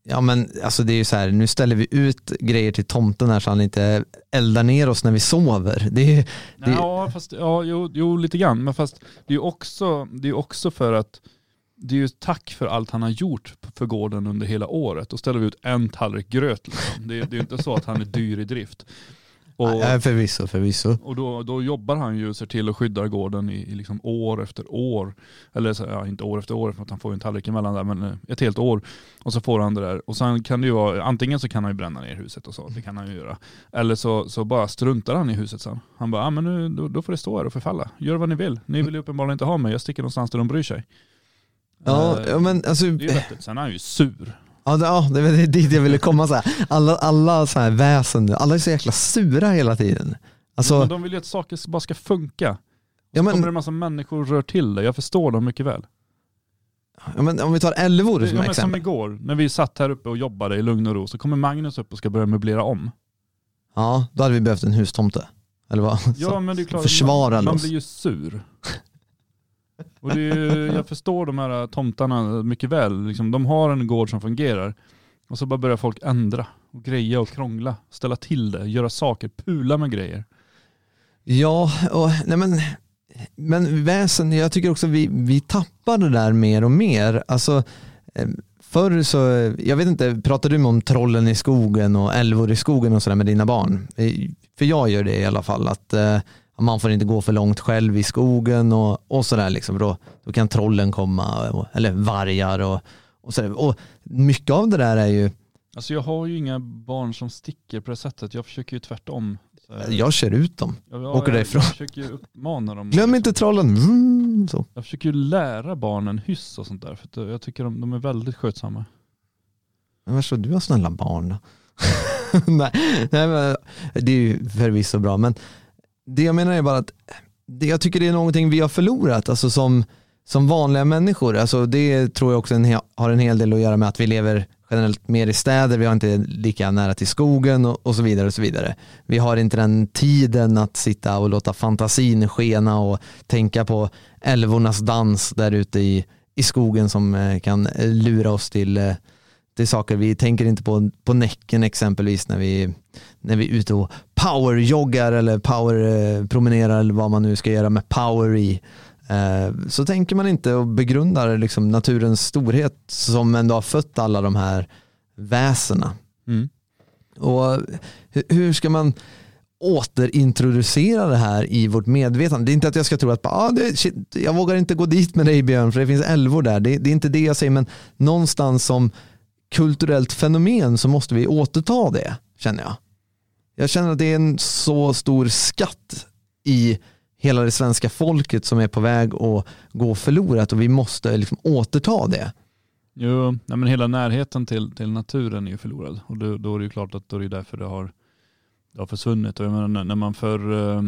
Ja men alltså det är ju så här, nu ställer vi ut grejer till tomten här så han inte eldar ner oss när vi sover. Det är, det, Ja, fast, ja jo, jo, lite grann. Men fast det är ju också, det är också för att det är ju tack för allt han har gjort för gården under hela året. Då ställer vi ut en tallrik gröt. Liksom. Det, är- det är ju inte så att han är dyr i drift. Och, ja, förvisso, förvisso. och då, då jobbar han ju sig till och skyddar gården i, i liksom år efter år. Eller så, ja, inte år efter år för att han får ju en tallrik emellan där, men eh, ett helt år. Och så får han det där. Och sen kan det ju vara, antingen så kan han ju bränna ner huset och så, det kan han ju göra. Eller så, så bara struntar han i huset sen. Han bara, ah, men nu, då, då får det stå här och förfalla. Gör vad ni vill. Ni vill ju uppenbarligen inte ha mig, jag sticker någonstans där de bryr sig. Ja, Eh, ja men alltså, det är ju vettigt. Sen är han ju sur. Ja, det, ja, det är dit jag ville komma. Så här. Alla, alla så här väsen, alla är så jäkla sura hela tiden. Alltså, Men de vill ju att saker bara ska funka. ja, Kommer det men, en massa människor och rör till det. Jag förstår dem mycket väl. ja, men om vi tar Älvor som ja, men som exempel. igår, när vi satt här uppe och jobbade i lugn och ro, så kommer Magnus upp och ska börja möblera om. Ja, då hade vi behövt en hustomte. Eller vad? Ja men det är klart, man, man blir ju sur. Och det är, ju- jag förstår de här tomtarna mycket väl. Liksom, de har en gård som fungerar. Och så bara börjar folk ändra och greja och krångla. Ställa till det, göra saker, pula med grejer. Ja, och, nej men, men väsen, jag tycker också vi, vi tappar det där mer och mer. Alltså, eh, förr så, jag vet inte, pratar du om trollen i skogen och älvor i skogen och sådär med dina barn? Eh, för jag gör det i alla fall, att eh, man får inte gå för långt själv i skogen och, och sådär liksom. Då, då kan trollen komma, och, eller vargar och, och sådär. Och mycket av det där är ju, Alltså jag har ju inga barn som sticker på det sättet. Jag försöker ju tvärtom. Så jag kör ut dem. Ja, ja, åker jag, därifrån. Jag försöker ju uppmana dem. Glöm inte trollen. Mm, så. Jag försöker ju lära barnen hyss och sånt där. För jag tycker de, de är väldigt skötsamma. Men Varför du har snälla barn nej, nej, men det är ju förvisso bra, men det jag menar är bara att det, jag tycker det är någonting vi har förlorat, alltså som, som vanliga människor. Alltså det tror jag också en, har en hel del att göra med att vi lever generellt mer i städer, vi har inte lika nära till skogen och, och så vidare. och så vidare. Vi har inte den tiden att sitta och låta fantasin skena och tänka på älvornas dans där ute i, i skogen som eh, kan eh, lura oss till eh, det är saker vi tänker inte på, på näcken exempelvis när vi, när vi är ute och powerjoggar eller powerpromenerar eller vad man nu ska göra med power i. Eh, Så tänker man inte och begrundar liksom naturens storhet som ändå har fött alla de här väsena. Mm. Och hu- hur ska man återintroducera det här i vårt medvetande? Det är inte att jag ska tro att ah, det, shit, jag vågar inte gå dit med dig Björn för det finns älvor där. Det, det är inte det jag säger men någonstans som kulturellt fenomen så måste vi återta det känner jag. Jag känner att det är en så stor skatt i hela det svenska folket som är på väg att gå förlorat och vi måste liksom återta det. Jo, nej, men hela närheten till, till naturen är ju förlorad. Och då, då är det ju klart att då är det därför det har, det har försvunnit. Och jag menar, när- man för eh,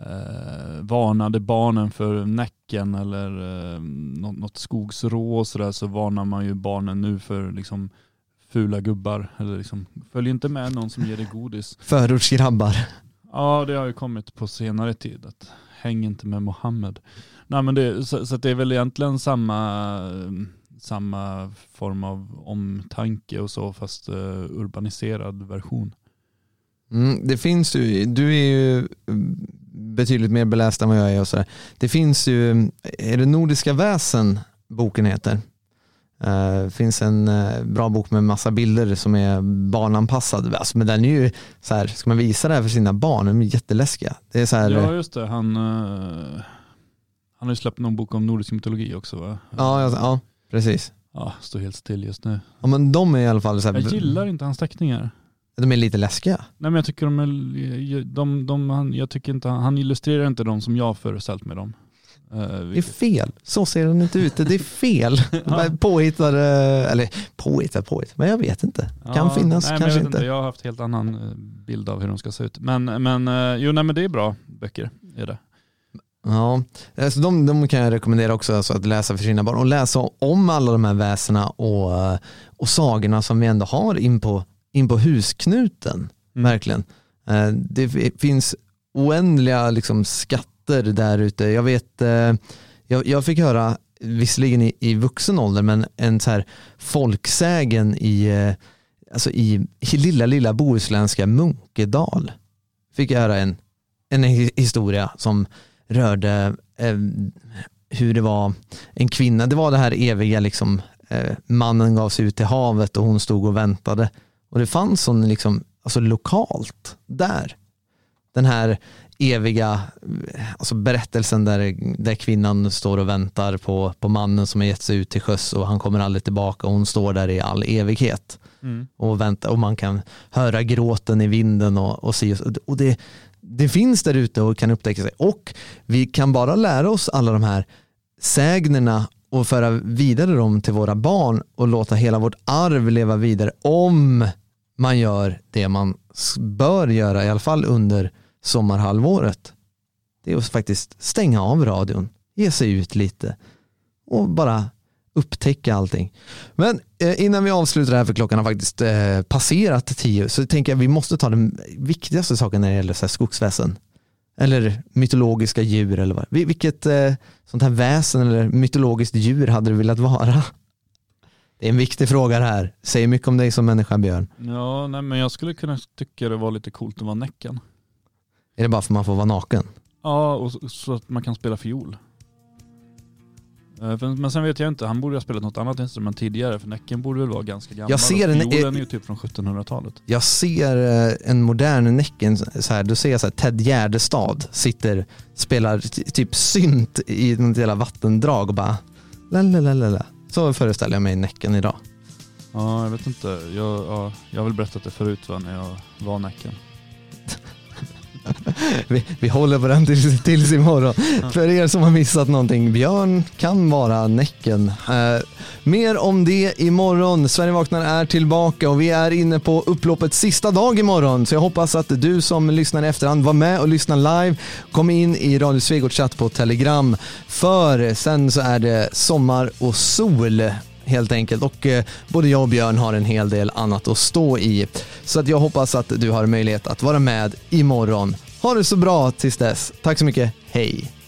eh, varnade barnen för Näcken eller eh, något, något skogsrå och sådär så varnar man ju barnen nu för liksom fula gubbar. Eller liksom, följ inte med någon som ger dig godis. Förortsgrabbar. Ja, det har ju kommit på senare tid. Att häng inte med Mohammed. Nej, men det, så, så det är väl egentligen samma, samma form av omtanke och så, fast uh, urbaniserad version. Mm, det finns ju, du är ju betydligt mer beläst än vad jag är och sådär. Det finns ju, är det Nordiska väsen boken heter? Uh, finns en eh, bra bok med massa bilder som är barnanpassade. Alltså, men den är ju så här, ska man visa det här för sina barn, de är jätteläskiga. Det är så här, Ja, just det. Han, eh, han har ju släppt någon bok om nordisk mytologi också va? ja, ja, ja, precis. Ja, står helt still just nu. Ja, men de är i alla fall så här, Jag gillar inte hans teckningar. De är lite läskiga. Nej men jag tycker de är, de, de, han, jag tycker inte, han illustrerar inte dem som jag föreställt med dem. Eh, Det är fel, så ser den inte ut. Det är fel. Ja. Påhittade, eller påhittade, påhittade, men jag vet inte. Kan Ja, finnas, nej, kanske jag vet inte. Jag har haft helt annan eh, bild av hur de ska se ut. Men, men eh, jo, nej, men det är bra böcker. Är det. Ja, alltså de, de kan jag rekommendera också alltså att läsa för sina barn och läsa om alla de här väsena och, eh, och sagorna som vi ändå har in på, in på husknuten. Mm. Verkligen. Eh, Det fi- finns oändliga liksom, skatter där ute. Jag vet, eh, jag, jag fick höra, visserligen i, i vuxen ålder, men en så här folksägen i, eh, alltså i, i lilla, lilla bohuslänska Munkedal. Fick jag höra en, en hi- historia som rörde eh, hur det var en kvinna, det var det här eviga liksom, eh, mannen gav sig ut till havet och hon stod och väntade. Och det fanns sån liksom, alltså lokalt där. Den här eviga alltså berättelsen där, där kvinnan står och väntar på, på mannen som har gett sig ut till sjöss och han kommer aldrig tillbaka och hon står där i all evighet Mm. och vänta och man kan höra gråten i vinden och, och se och det, det finns där ute och kan upptäcka sig och vi kan bara lära oss alla de här sägnerna och föra vidare dem till våra barn och låta hela vårt arv leva vidare om man gör det man bör göra i alla fall under sommarhalvåret. Det är att faktiskt stänga av radion, ge sig ut lite och bara upptäcka allting. Men eh, innan vi avslutar det här för klockan har faktiskt eh, passerat tio så tänker jag vi måste ta den viktigaste saken när det gäller så skogsväsen. Eller mytologiska djur eller vad. Vilket eh, sånt här väsen eller mytologiskt djur hade du velat vara? Det är en viktig fråga det här. Säger mycket om dig som människa Björn. Ja, nej, men jag skulle kunna tycka det var lite coolt att vara Näcken. Är det bara för att man får vara naken? Ja, och så, att man kan spela fiol. Eh, Men sen vet jag inte, han borde ha spelat något annat instrument tidigare för Näcken borde väl vara ganska gammal. Jag ser en- Fiolen är ju typ från 1700-talet. Jag ser eh, en modern Näcken, så här, då ser jag så här, Ted Gärdestad sitter, spelar typ synt i något jävla vattendrag och bara la la la la la. Så föreställer jag mig Näcken idag. Ja, jag vet inte. Jag, ja, jag har väl berättat det förut va, när jag var Näcken. Vi, vi håller på den tills, tills imorgon. För er som har missat någonting, Björn kan vara Näcken. Eh, mer om det imorgon. Sverige vaknar är tillbaka och vi är inne på upploppets sista dag imorgon. Så jag hoppas att du som lyssnar i efterhand var med och lyssnar live. Kom in i Radio Svegot chatt på Telegram. För sen så är det sommar och sol helt enkelt. Och eh, både jag och Björn har en hel del annat att stå i. Så att jag hoppas att du har möjlighet att vara med imorgon. Ha det så bra tills dess. Tack så mycket. Hej!